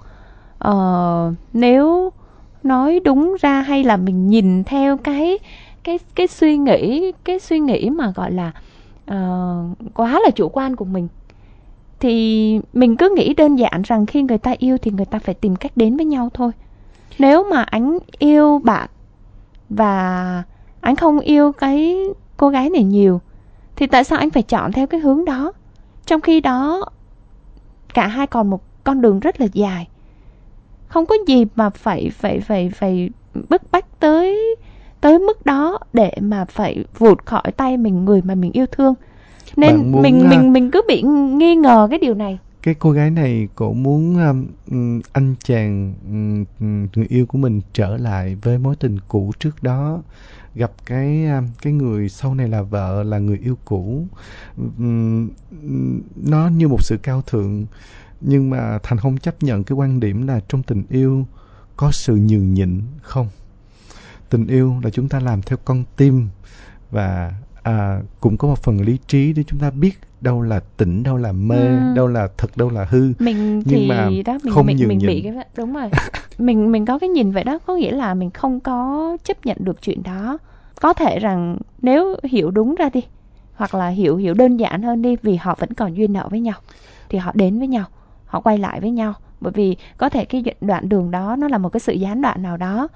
Ờ, nếu nói đúng ra hay là mình nhìn theo cái cái cái suy nghĩ cái suy nghĩ mà gọi là uh, quá là chủ quan của mình. Thì mình cứ nghĩ đơn giản rằng khi người ta yêu thì người ta phải tìm cách đến với nhau thôi. Nếu mà anh yêu bạn và anh không yêu cái cô gái này nhiều thì tại sao anh phải chọn theo cái hướng đó? Trong khi đó cả hai còn một con đường rất là dài không có gì mà phải phải phải phải bức bách tới tới mức đó để mà phải vụt khỏi tay mình người mà mình yêu thương. Nên muốn, mình mình mình cứ bị nghi ngờ cái điều này. Cái cô gái này cổ muốn um, anh chàng um, người yêu của mình trở lại với mối tình cũ trước đó. Gặp cái um, cái người sau này là vợ là người yêu cũ. Um, nó như một sự cao thượng nhưng mà thành không chấp nhận cái quan điểm là trong tình yêu có sự nhường nhịn không? Tình yêu là chúng ta làm theo con tim và à, cũng có một phần lý trí để chúng ta biết đâu là tỉnh đâu là mê ừ. đâu là thật đâu là hư. Mình thì mà đó mình không mình, mình bị cái đúng rồi. Mình mình có cái nhìn vậy đó có nghĩa là mình không có chấp nhận được chuyện đó. Có thể rằng nếu hiểu đúng ra đi hoặc là hiểu hiểu đơn giản hơn đi vì họ vẫn còn duyên nợ với nhau thì họ đến với nhau họ quay lại với nhau. Bởi vì có thể cái đoạn đường đó nó là một cái sự gián đoạn nào đó.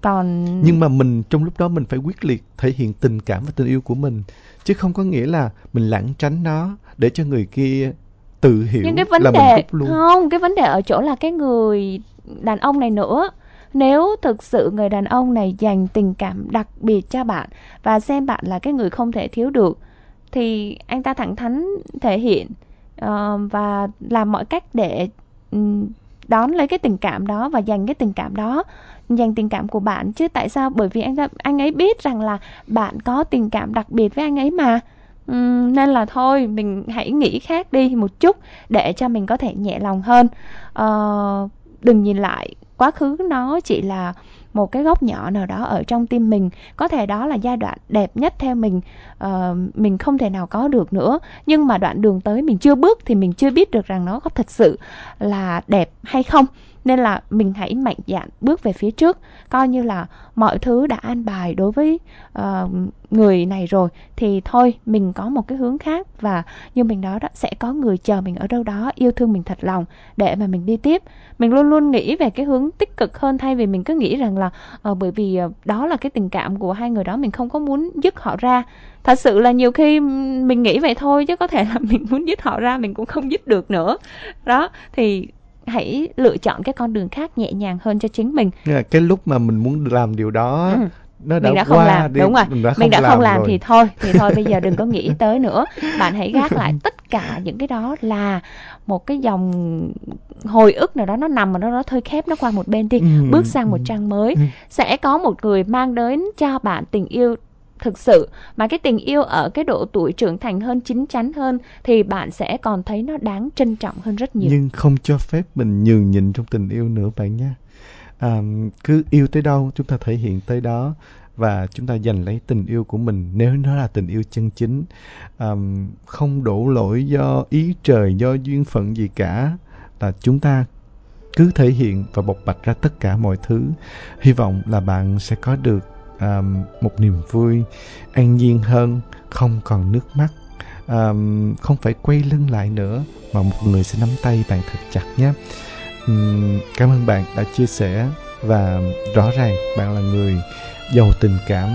Còn nhưng mà mình trong lúc đó mình phải quyết liệt thể hiện tình cảm và tình yêu của mình. Chứ không có nghĩa là mình lảng tránh nó để cho người kia tự hiểu nhưng cái vấn là đề mình luôn. không cái vấn đề ở chỗ là cái người đàn ông này nữa. Nếu thực sự người đàn ông này dành tình cảm đặc biệt cho bạn và xem bạn là cái người không thể thiếu được thì anh ta thẳng thắn thể hiện uh, và làm mọi cách để um, đón lấy cái tình cảm đó và dành cái tình cảm đó dành tình cảm của bạn. Chứ tại sao? Bởi vì anh anh ấy biết rằng là bạn có tình cảm đặc biệt với anh ấy mà. Uhm, nên là thôi mình hãy nghĩ khác đi một chút để cho mình có thể nhẹ lòng hơn. Uh, đừng nhìn lại quá khứ nó chỉ là một cái góc nhỏ nào đó ở trong tim mình. Có thể đó là giai đoạn đẹp nhất theo mình uh, mình không thể nào có được nữa. Nhưng mà đoạn đường tới mình chưa bước thì mình chưa biết được rằng nó có thật sự là đẹp hay không nên là mình hãy mạnh dạn bước về phía trước. Coi như là mọi thứ đã an bài đối với uh, người này rồi thì thôi mình có một cái hướng khác và như mình đó đó sẽ có người chờ mình ở đâu đó yêu thương mình thật lòng để mà mình đi tiếp. Mình luôn luôn nghĩ về cái hướng tích cực hơn thay vì mình cứ nghĩ rằng là uh, bởi vì uh, đó là cái tình cảm của hai người đó mình không có muốn dứt họ ra. Thật sự là nhiều khi mình nghĩ vậy thôi chứ có thể là mình muốn dứt họ ra mình cũng không dứt được nữa. Đó thì hãy lựa chọn cái con đường khác nhẹ nhàng hơn cho chính mình cái lúc mà mình muốn làm điều đó Ừ. nó đã, mình đã không qua làm đi, đúng rồi mình đã không mình đã làm, không làm rồi. thì thôi thì thôi bây giờ đừng có nghĩ tới nữa bạn hãy gác lại tất cả những cái đó là một cái dòng hồi ức nào đó nó nằm ở đó nó thôi khép nó qua một bên đi Ừ, bước sang một ừ. trang mới Ừ. sẽ có một người mang đến cho bạn tình yêu thực sự mà cái tình yêu ở cái độ tuổi trưởng thành hơn chín chắn hơn thì bạn sẽ còn thấy nó đáng trân trọng hơn rất nhiều. Nhưng không cho phép mình nhường nhịn trong tình yêu nữa bạn nha à, cứ yêu tới đâu chúng ta thể hiện tới đó và chúng ta giành lấy tình yêu của mình. Nếu nó là tình yêu chân chính à, không đổ lỗi do ý trời do duyên phận gì cả là chúng ta cứ thể hiện và bộc bạch ra tất cả mọi thứ. Hy vọng là bạn sẽ có được um, một niềm vui an nhiên hơn không còn nước mắt. Um, không phải quay lưng lại nữa mà một người sẽ nắm tay bạn thật chặt nhé. Um, cảm ơn bạn đã chia sẻ và rõ ràng bạn là người giàu tình cảm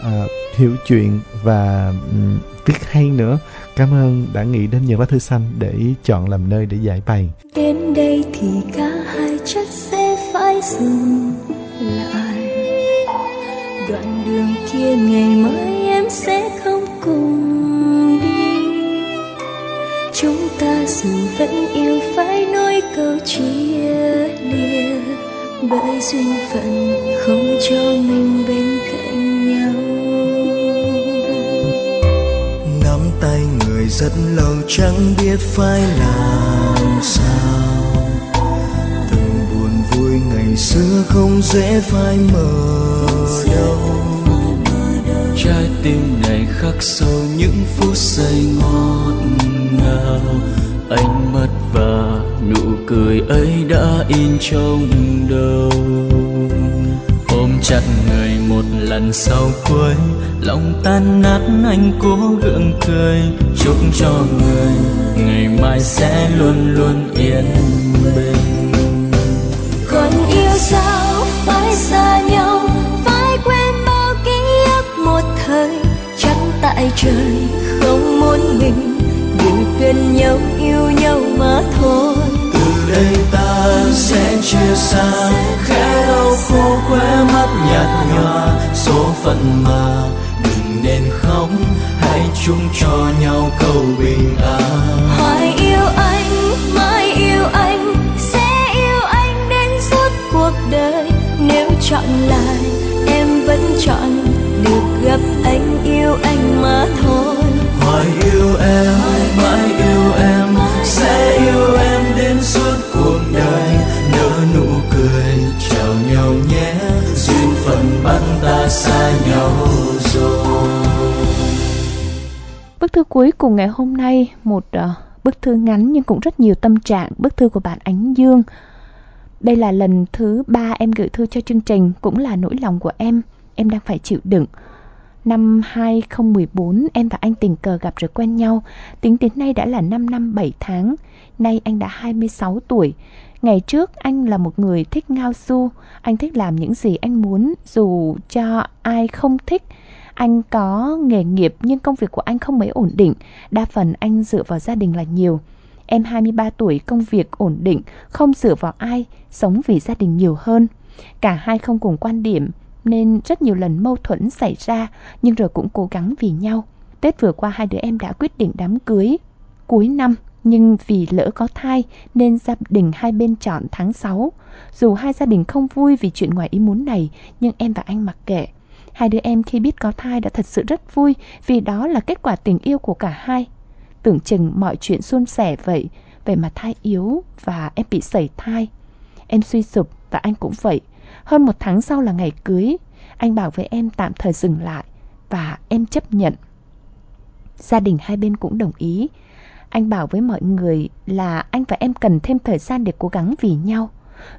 uh, hiểu chuyện và ừm, viết hay nữa. Cảm ơn đã nghĩ đến những lá thư xanh để chọn làm nơi để giải bày. Đến đây thì cả hai chắc sẽ phải dừng lại đoạn đường kia ngày mai em sẽ không cùng đi. Chúng ta dù vẫn yêu phải nói câu chia lìa, bởi duyên phận không cho mình bên cạnh nhau. Nắm tay người rất lâu chẳng biết phải làm sao. Từng buồn vui ngày xưa không dễ phai mờ đâu trái tim này khắc sâu những phút giây ngọt ngào. Ánh mắt và nụ cười ấy đã in trong đầu. Ôm chặt người một lần sau cuối, lòng tan nát anh cố gượng cười. Chúc cho người, ngày mai sẽ luôn luôn yên bình. Còn yêu sao phải xa trời không muốn mình được gần nhau yêu nhau mà thôi. Từ đây ta sẽ chia xa khẽ đau khô khóe mắt nhạt nhòa số phận mà đừng nên khóc hãy chung cho nhau câu bình an. Hỏi yêu anh cùng ngày hôm nay một uh, bức thư ngắn nhưng cũng rất nhiều tâm trạng, bức thư của bạn Ánh Dương. Đây là lần thứ ba em gửi thư cho chương trình, cũng là nỗi lòng của em, em đang phải chịu đựng. Năm 2014 em và anh tình cờ gặp rồi quen nhau, tính đến nay đã là 5 năm 7 tháng. Nay anh đã 26 tuổi. Ngày trước anh là một người thích ngao du, anh thích làm những gì anh muốn dù cho ai không thích. Anh có nghề nghiệp nhưng công việc của anh không mấy ổn định, đa phần anh dựa vào gia đình là nhiều. Em 23 tuổi, công việc ổn định, không dựa vào ai, sống vì gia đình nhiều hơn. Cả hai không cùng quan điểm nên rất nhiều lần mâu thuẫn xảy ra nhưng rồi cũng cố gắng vì nhau. Tết vừa qua hai đứa em đã quyết định đám cưới cuối năm nhưng vì lỡ có thai nên gia đình hai bên chọn tháng 6. Dù hai gia đình không vui vì chuyện ngoài ý muốn này nhưng em và anh mặc kệ. Hai đứa em khi biết có thai đã thật sự rất vui vì đó là kết quả tình yêu của cả hai. Tưởng chừng mọi chuyện suôn sẻ vậy, vậy mà thai yếu và em bị sẩy thai. Em suy sụp và anh cũng vậy. Hơn một tháng sau là ngày cưới, anh bảo với em tạm thời dừng lại và em chấp nhận. Gia đình hai bên cũng đồng ý. Anh bảo với mọi người là anh và em cần thêm thời gian để cố gắng vì nhau.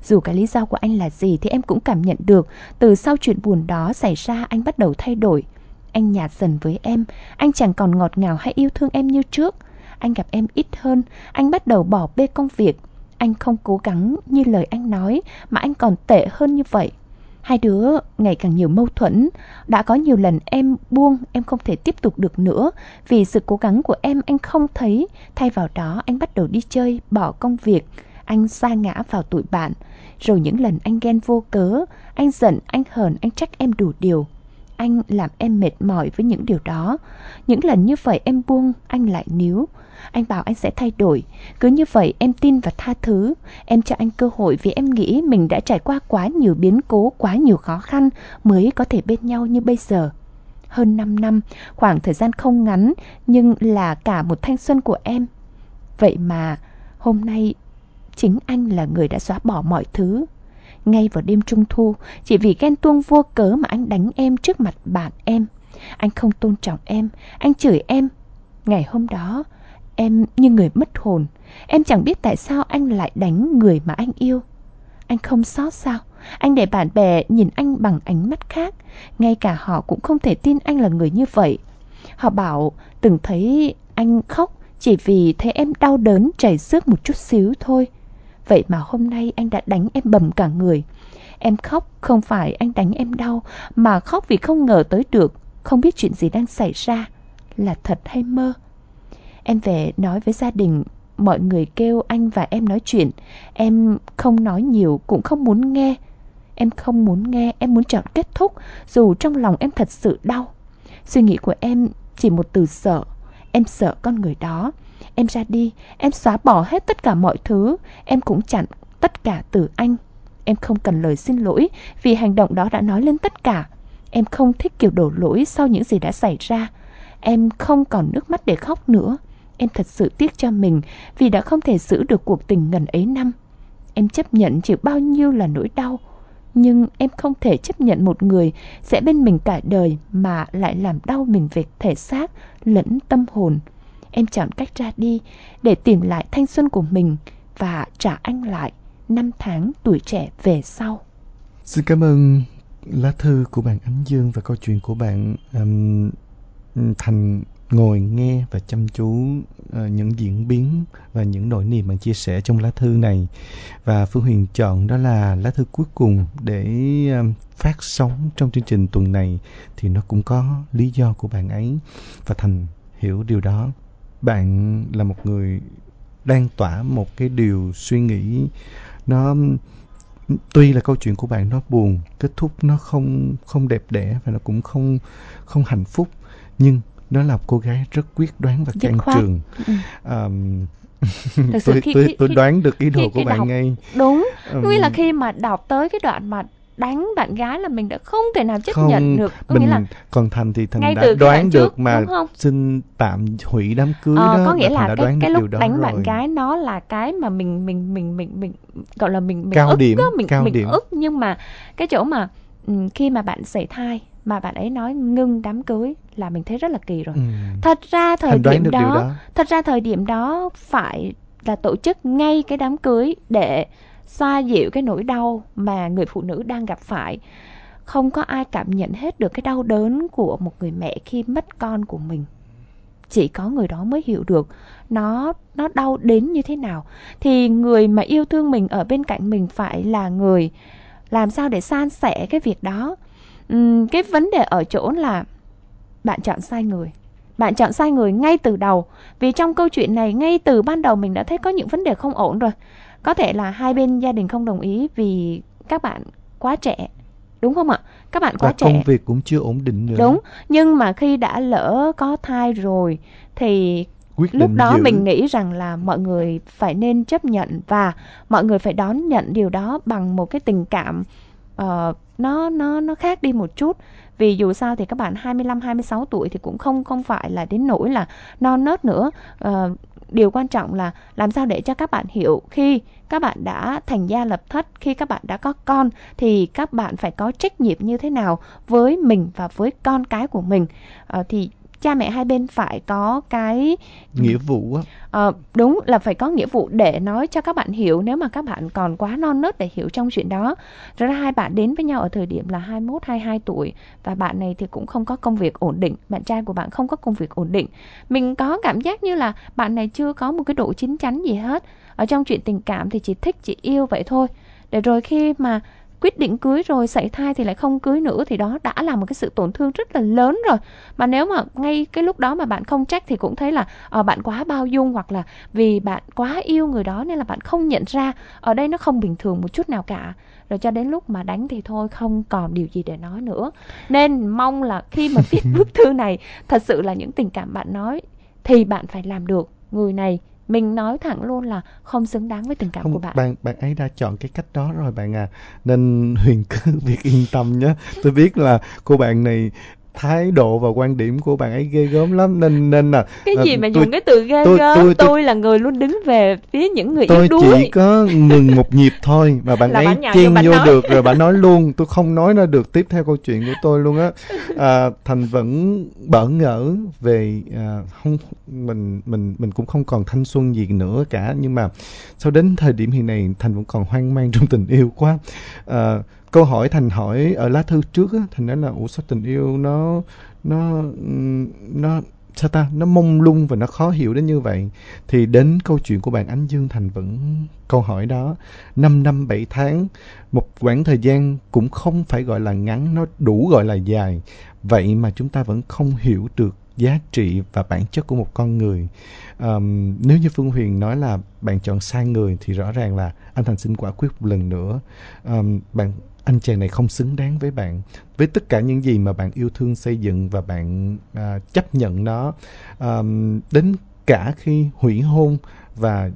Dù cái lý do của anh là gì thì em cũng cảm nhận được từ sau chuyện buồn đó xảy ra anh bắt đầu thay đổi. Anh nhạt dần với em, anh chẳng còn ngọt ngào hay yêu thương em như trước. Anh gặp em ít hơn, anh bắt đầu bỏ bê công việc. Anh không cố gắng như lời anh nói mà anh còn tệ hơn như vậy. Hai đứa ngày càng nhiều mâu thuẫn Đã có nhiều lần em buông Em không thể tiếp tục được nữa Vì sự cố gắng của em anh không thấy Thay vào đó anh bắt đầu đi chơi Bỏ công việc anh sa ngã vào tụi bạn. Rồi những lần anh ghen vô cớ, anh giận, anh hờn, anh trách em đủ điều. Anh làm em mệt mỏi với những điều đó. Những lần như vậy em buông, anh lại níu. Anh bảo anh sẽ thay đổi. Cứ như vậy em tin và tha thứ. Em cho anh cơ hội vì em nghĩ mình đã trải qua quá nhiều biến cố, quá nhiều khó khăn mới có thể bên nhau như bây giờ. Hơn 5 năm, khoảng thời gian không ngắn nhưng là cả một thanh xuân của em. Vậy mà hôm nay chính anh là người đã xóa bỏ mọi thứ. Ngay vào đêm trung thu, chỉ vì ghen tuông vô cớ mà anh đánh em trước mặt bạn em. Anh không tôn trọng em, anh chửi em. Ngày hôm đó, em như người mất hồn. Em chẳng biết tại sao anh lại đánh người mà anh yêu. Anh không xót sao? Anh để bạn bè nhìn anh bằng ánh mắt khác. Ngay cả họ cũng không thể tin anh là người như vậy. Họ bảo từng thấy anh khóc chỉ vì thấy em đau đớn chảy xước một chút xíu thôi. Vậy mà hôm nay anh đã đánh em bầm cả người. Em khóc không phải anh đánh em đau, mà khóc vì không ngờ tới được, không biết chuyện gì đang xảy ra, là thật hay mơ. Em về nói với gia đình, mọi người kêu anh và em nói chuyện. Em không nói nhiều, cũng không muốn nghe. Em không muốn nghe, em muốn chọn kết thúc, dù trong lòng em thật sự đau. Suy nghĩ của em chỉ một từ sợ. Em sợ con người đó. Em ra đi, em xóa bỏ hết tất cả mọi thứ, em cũng chặn tất cả từ anh. Em không cần lời xin lỗi vì hành động đó đã nói lên tất cả. Em không thích kiểu đổ lỗi sau những gì đã xảy ra. Em không còn nước mắt để khóc nữa. Em thật sự tiếc cho mình vì đã không thể giữ được cuộc tình ngần ấy năm. Em chấp nhận chịu bao nhiêu là nỗi đau. Nhưng em không thể chấp nhận một người sẽ bên mình cả đời mà lại làm đau mình về thể xác lẫn tâm hồn em chọn cách ra đi để tìm lại thanh xuân của mình và trả anh lại năm tháng tuổi trẻ về sau. Xin cảm ơn lá thư của bạn Ánh Dương và câu chuyện của bạn um, Thành ngồi nghe và chăm chú uh, những diễn biến và những nỗi niềm bạn chia sẻ trong lá thư này và Phương Huyền chọn đó là lá thư cuối cùng để um, phát sóng trong chương trình tuần này thì nó cũng có lý do của bạn ấy và Thành hiểu điều đó bạn là một người đang tỏa một cái điều suy nghĩ. Nó tuy là câu chuyện của bạn nó buồn kết thúc nó không không đẹp đẽ và nó cũng không không hạnh phúc nhưng nó là một cô gái rất quyết đoán và can trường. Ừ. um, tôi, khi, tôi, tôi đoán được ý đồ của bạn đọc, ngay. đúng um, nghĩa là khi mà đọc tới cái đoạn mà đánh bạn gái là mình đã không thể nào chấp không, nhận được có nghĩa là còn thành thì thành đã đoán được trước, mà không? xin tạm hủy đám cưới ờ, đó có nghĩa là, là cái cái lúc đánh rồi. bạn gái nó là cái mà mình mình mình mình mình gọi là mình mình cao ức điểm, đó, mình cao mình điểm. ức nhưng mà cái chỗ mà um, khi mà bạn sảy thai mà bạn ấy nói ngưng đám cưới là mình thấy rất là kỳ rồi. Ừ. Thật ra thời điểm đó, đó, thật ra thời điểm đó phải là tổ chức ngay cái đám cưới để xoa dịu cái nỗi đau mà người phụ nữ đang gặp phải. Không có ai cảm nhận hết được cái đau đớn của một người mẹ khi mất con của mình. Chỉ có người đó mới hiểu được nó nó đau đến như thế nào. Thì người mà yêu thương mình ở bên cạnh mình phải là người làm sao để san sẻ cái việc đó? Uhm, cái vấn đề ở chỗ là bạn chọn sai người. Bạn chọn sai người ngay từ đầu. Vì trong câu chuyện này ngay từ ban đầu mình đã thấy có những vấn đề không ổn rồi có thể là hai bên gia đình không đồng ý vì các bạn quá trẻ đúng không ạ? Các bạn quá Và trẻ. công việc cũng chưa ổn định nữa. Đúng nhưng mà khi đã lỡ có thai rồi thì Quyết lúc đó giữ. mình nghĩ rằng là mọi người phải nên chấp nhận và mọi người phải đón nhận điều đó bằng một cái tình cảm uh, nó nó nó khác đi một chút. Vì dù sao thì các bạn 25 26 tuổi thì cũng không không phải là đến nỗi là non nớt nữa. Uh, điều quan trọng là làm sao để cho các bạn hiểu khi các bạn đã thành gia lập thất khi các bạn đã có con thì các bạn phải có trách nhiệm như thế nào với mình và với con cái của mình. À, thì cha mẹ hai bên phải có cái nghĩa vụ á. À, đúng là phải có nghĩa vụ để nói cho các bạn hiểu nếu mà các bạn còn quá non nớt để hiểu trong chuyện đó. Rồi hai bạn đến với nhau ở thời điểm là 21 22 tuổi và bạn này thì cũng không có công việc ổn định bạn trai của bạn không có công việc ổn định. Mình có cảm giác như là bạn này chưa có một cái độ chín chắn gì hết. Ở trong chuyện tình cảm thì chỉ thích chỉ yêu vậy thôi. Để rồi khi mà quyết định cưới rồi sảy thai thì lại không cưới nữa thì đó đã là một cái sự tổn thương rất là lớn rồi. Mà nếu mà ngay cái lúc đó mà bạn không trách thì cũng thấy là uh, bạn quá bao dung hoặc là vì bạn quá yêu người đó nên là bạn không nhận ra. Ở đây nó không bình thường một chút nào cả. Rồi cho đến lúc mà đánh thì thôi không còn điều gì để nói nữa. Nên mong là khi mà viết bức thư này thật sự là những tình cảm bạn nói thì bạn phải làm được. Người này mình nói thẳng luôn là không xứng đáng với tình cảm không, của bạn. bạn bạn ấy đã chọn cái cách đó rồi bạn à. Nên huyền cứ việc yên tâm nhé. Tôi biết là cô bạn này thái độ và quan điểm của bạn ấy ghê gớm lắm. Nên nên là cái à, gì mà tôi, dùng cái từ ghê tôi- gớm? tôi- tôi, tôi- là người luôn đứng về phía những người tôi yếu đuối. chỉ có ngừng một nhịp thôi mà bạn Là ấy chen vô nói. được rồi bạn nói luôn. Tôi không nói ra được tiếp theo câu chuyện của tôi luôn á. À, thành vẫn bỡ ngỡ về à, không mình mình mình cũng không còn thanh xuân gì nữa cả. Nhưng mà sau đến thời điểm hiện nay thành vẫn còn hoang mang trong tình yêu quá. À, câu hỏi thành hỏi ở lá thư trước á thành nói là ủa sao tình yêu nó nó nó sao ta? Nó mông lung và nó khó hiểu đến như vậy? Thì đến câu chuyện của bạn Ánh Dương Thành vẫn câu hỏi đó. 5 năm 7 tháng một quãng thời gian cũng không phải gọi là ngắn nó đủ gọi là dài. Vậy mà chúng ta vẫn không hiểu được giá trị và bản chất của một con người. Um, nếu như Phương Huyền nói là bạn chọn sai người thì rõ ràng là anh Thành xin quả quyết một lần nữa. Um, bạn anh chàng này không xứng đáng với bạn. Với tất cả những gì mà bạn yêu thương xây dựng và bạn à, chấp nhận nó à, đến cả khi hủy hôn và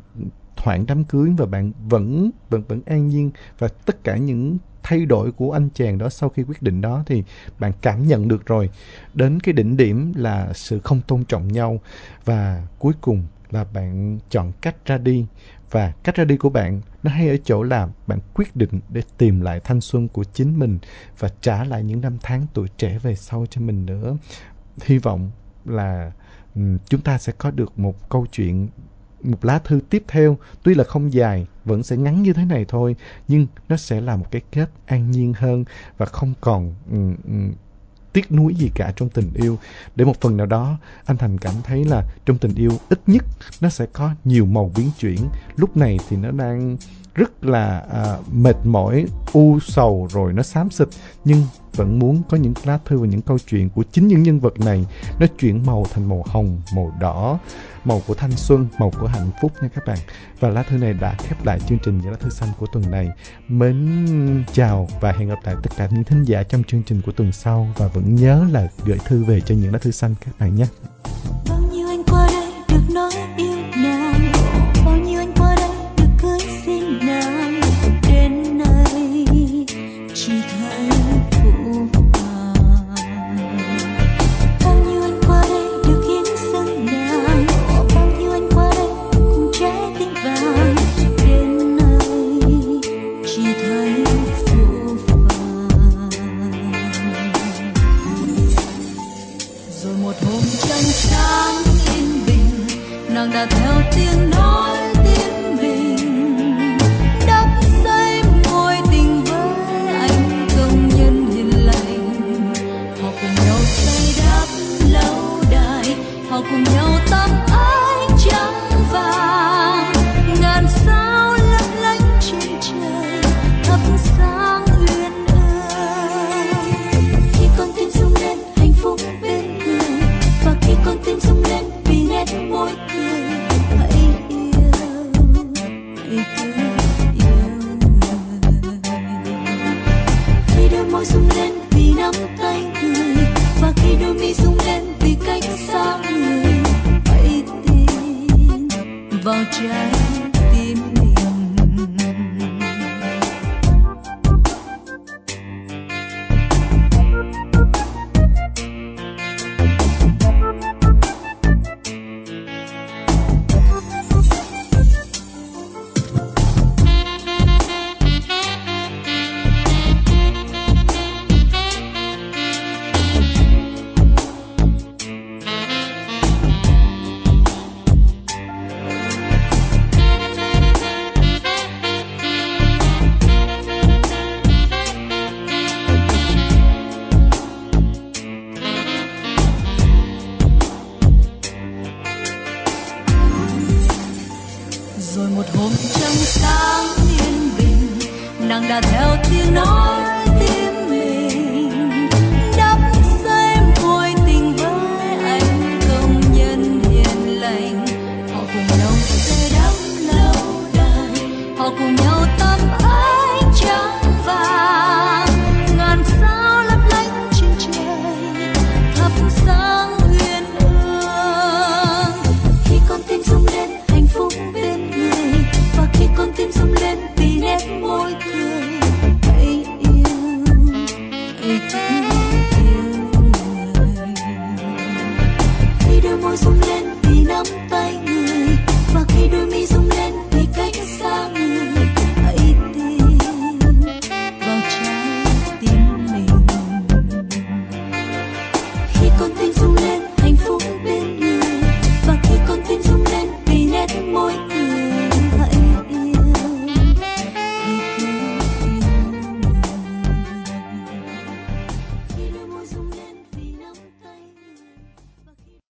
hoãn đám cưới và bạn vẫn vẫn vẫn an nhiên và tất cả những thay đổi của anh chàng đó sau khi quyết định đó thì bạn cảm nhận được rồi. Đến cái đỉnh điểm là sự không tôn trọng nhau và cuối cùng là bạn chọn cách ra đi và cách ra đi của bạn, nó hay ở chỗ là bạn quyết định để tìm lại thanh xuân của chính mình và trả lại những năm tháng tuổi trẻ về sau cho mình nữa. Hy vọng là ừ, chúng ta sẽ có được một câu chuyện, một lá thư tiếp theo. Tuy là không dài, vẫn sẽ ngắn như thế này thôi, nhưng nó sẽ là một cái kết an nhiên hơn và không còn ừ, ừ, tiếc nuối gì cả trong tình yêu. Để một phần nào đó, anh thành cảm thấy là trong tình yêu ít nhất nó sẽ có nhiều màu biến chuyển. Lúc này thì nó đang rất là à, mệt mỏi u sầu rồi nó xám xịt nhưng vẫn muốn có những lá thư và những câu chuyện của chính những nhân vật này nó chuyển màu thành màu hồng màu đỏ màu của thanh xuân màu của hạnh phúc nha các bạn. Và lá thư này đã khép lại chương trình những lá thư xanh của tuần này. Mến chào và hẹn gặp lại tất cả những thính giả trong chương trình của tuần sau. Và vẫn nhớ là gửi thư về cho những lá thư xanh các bạn nhé.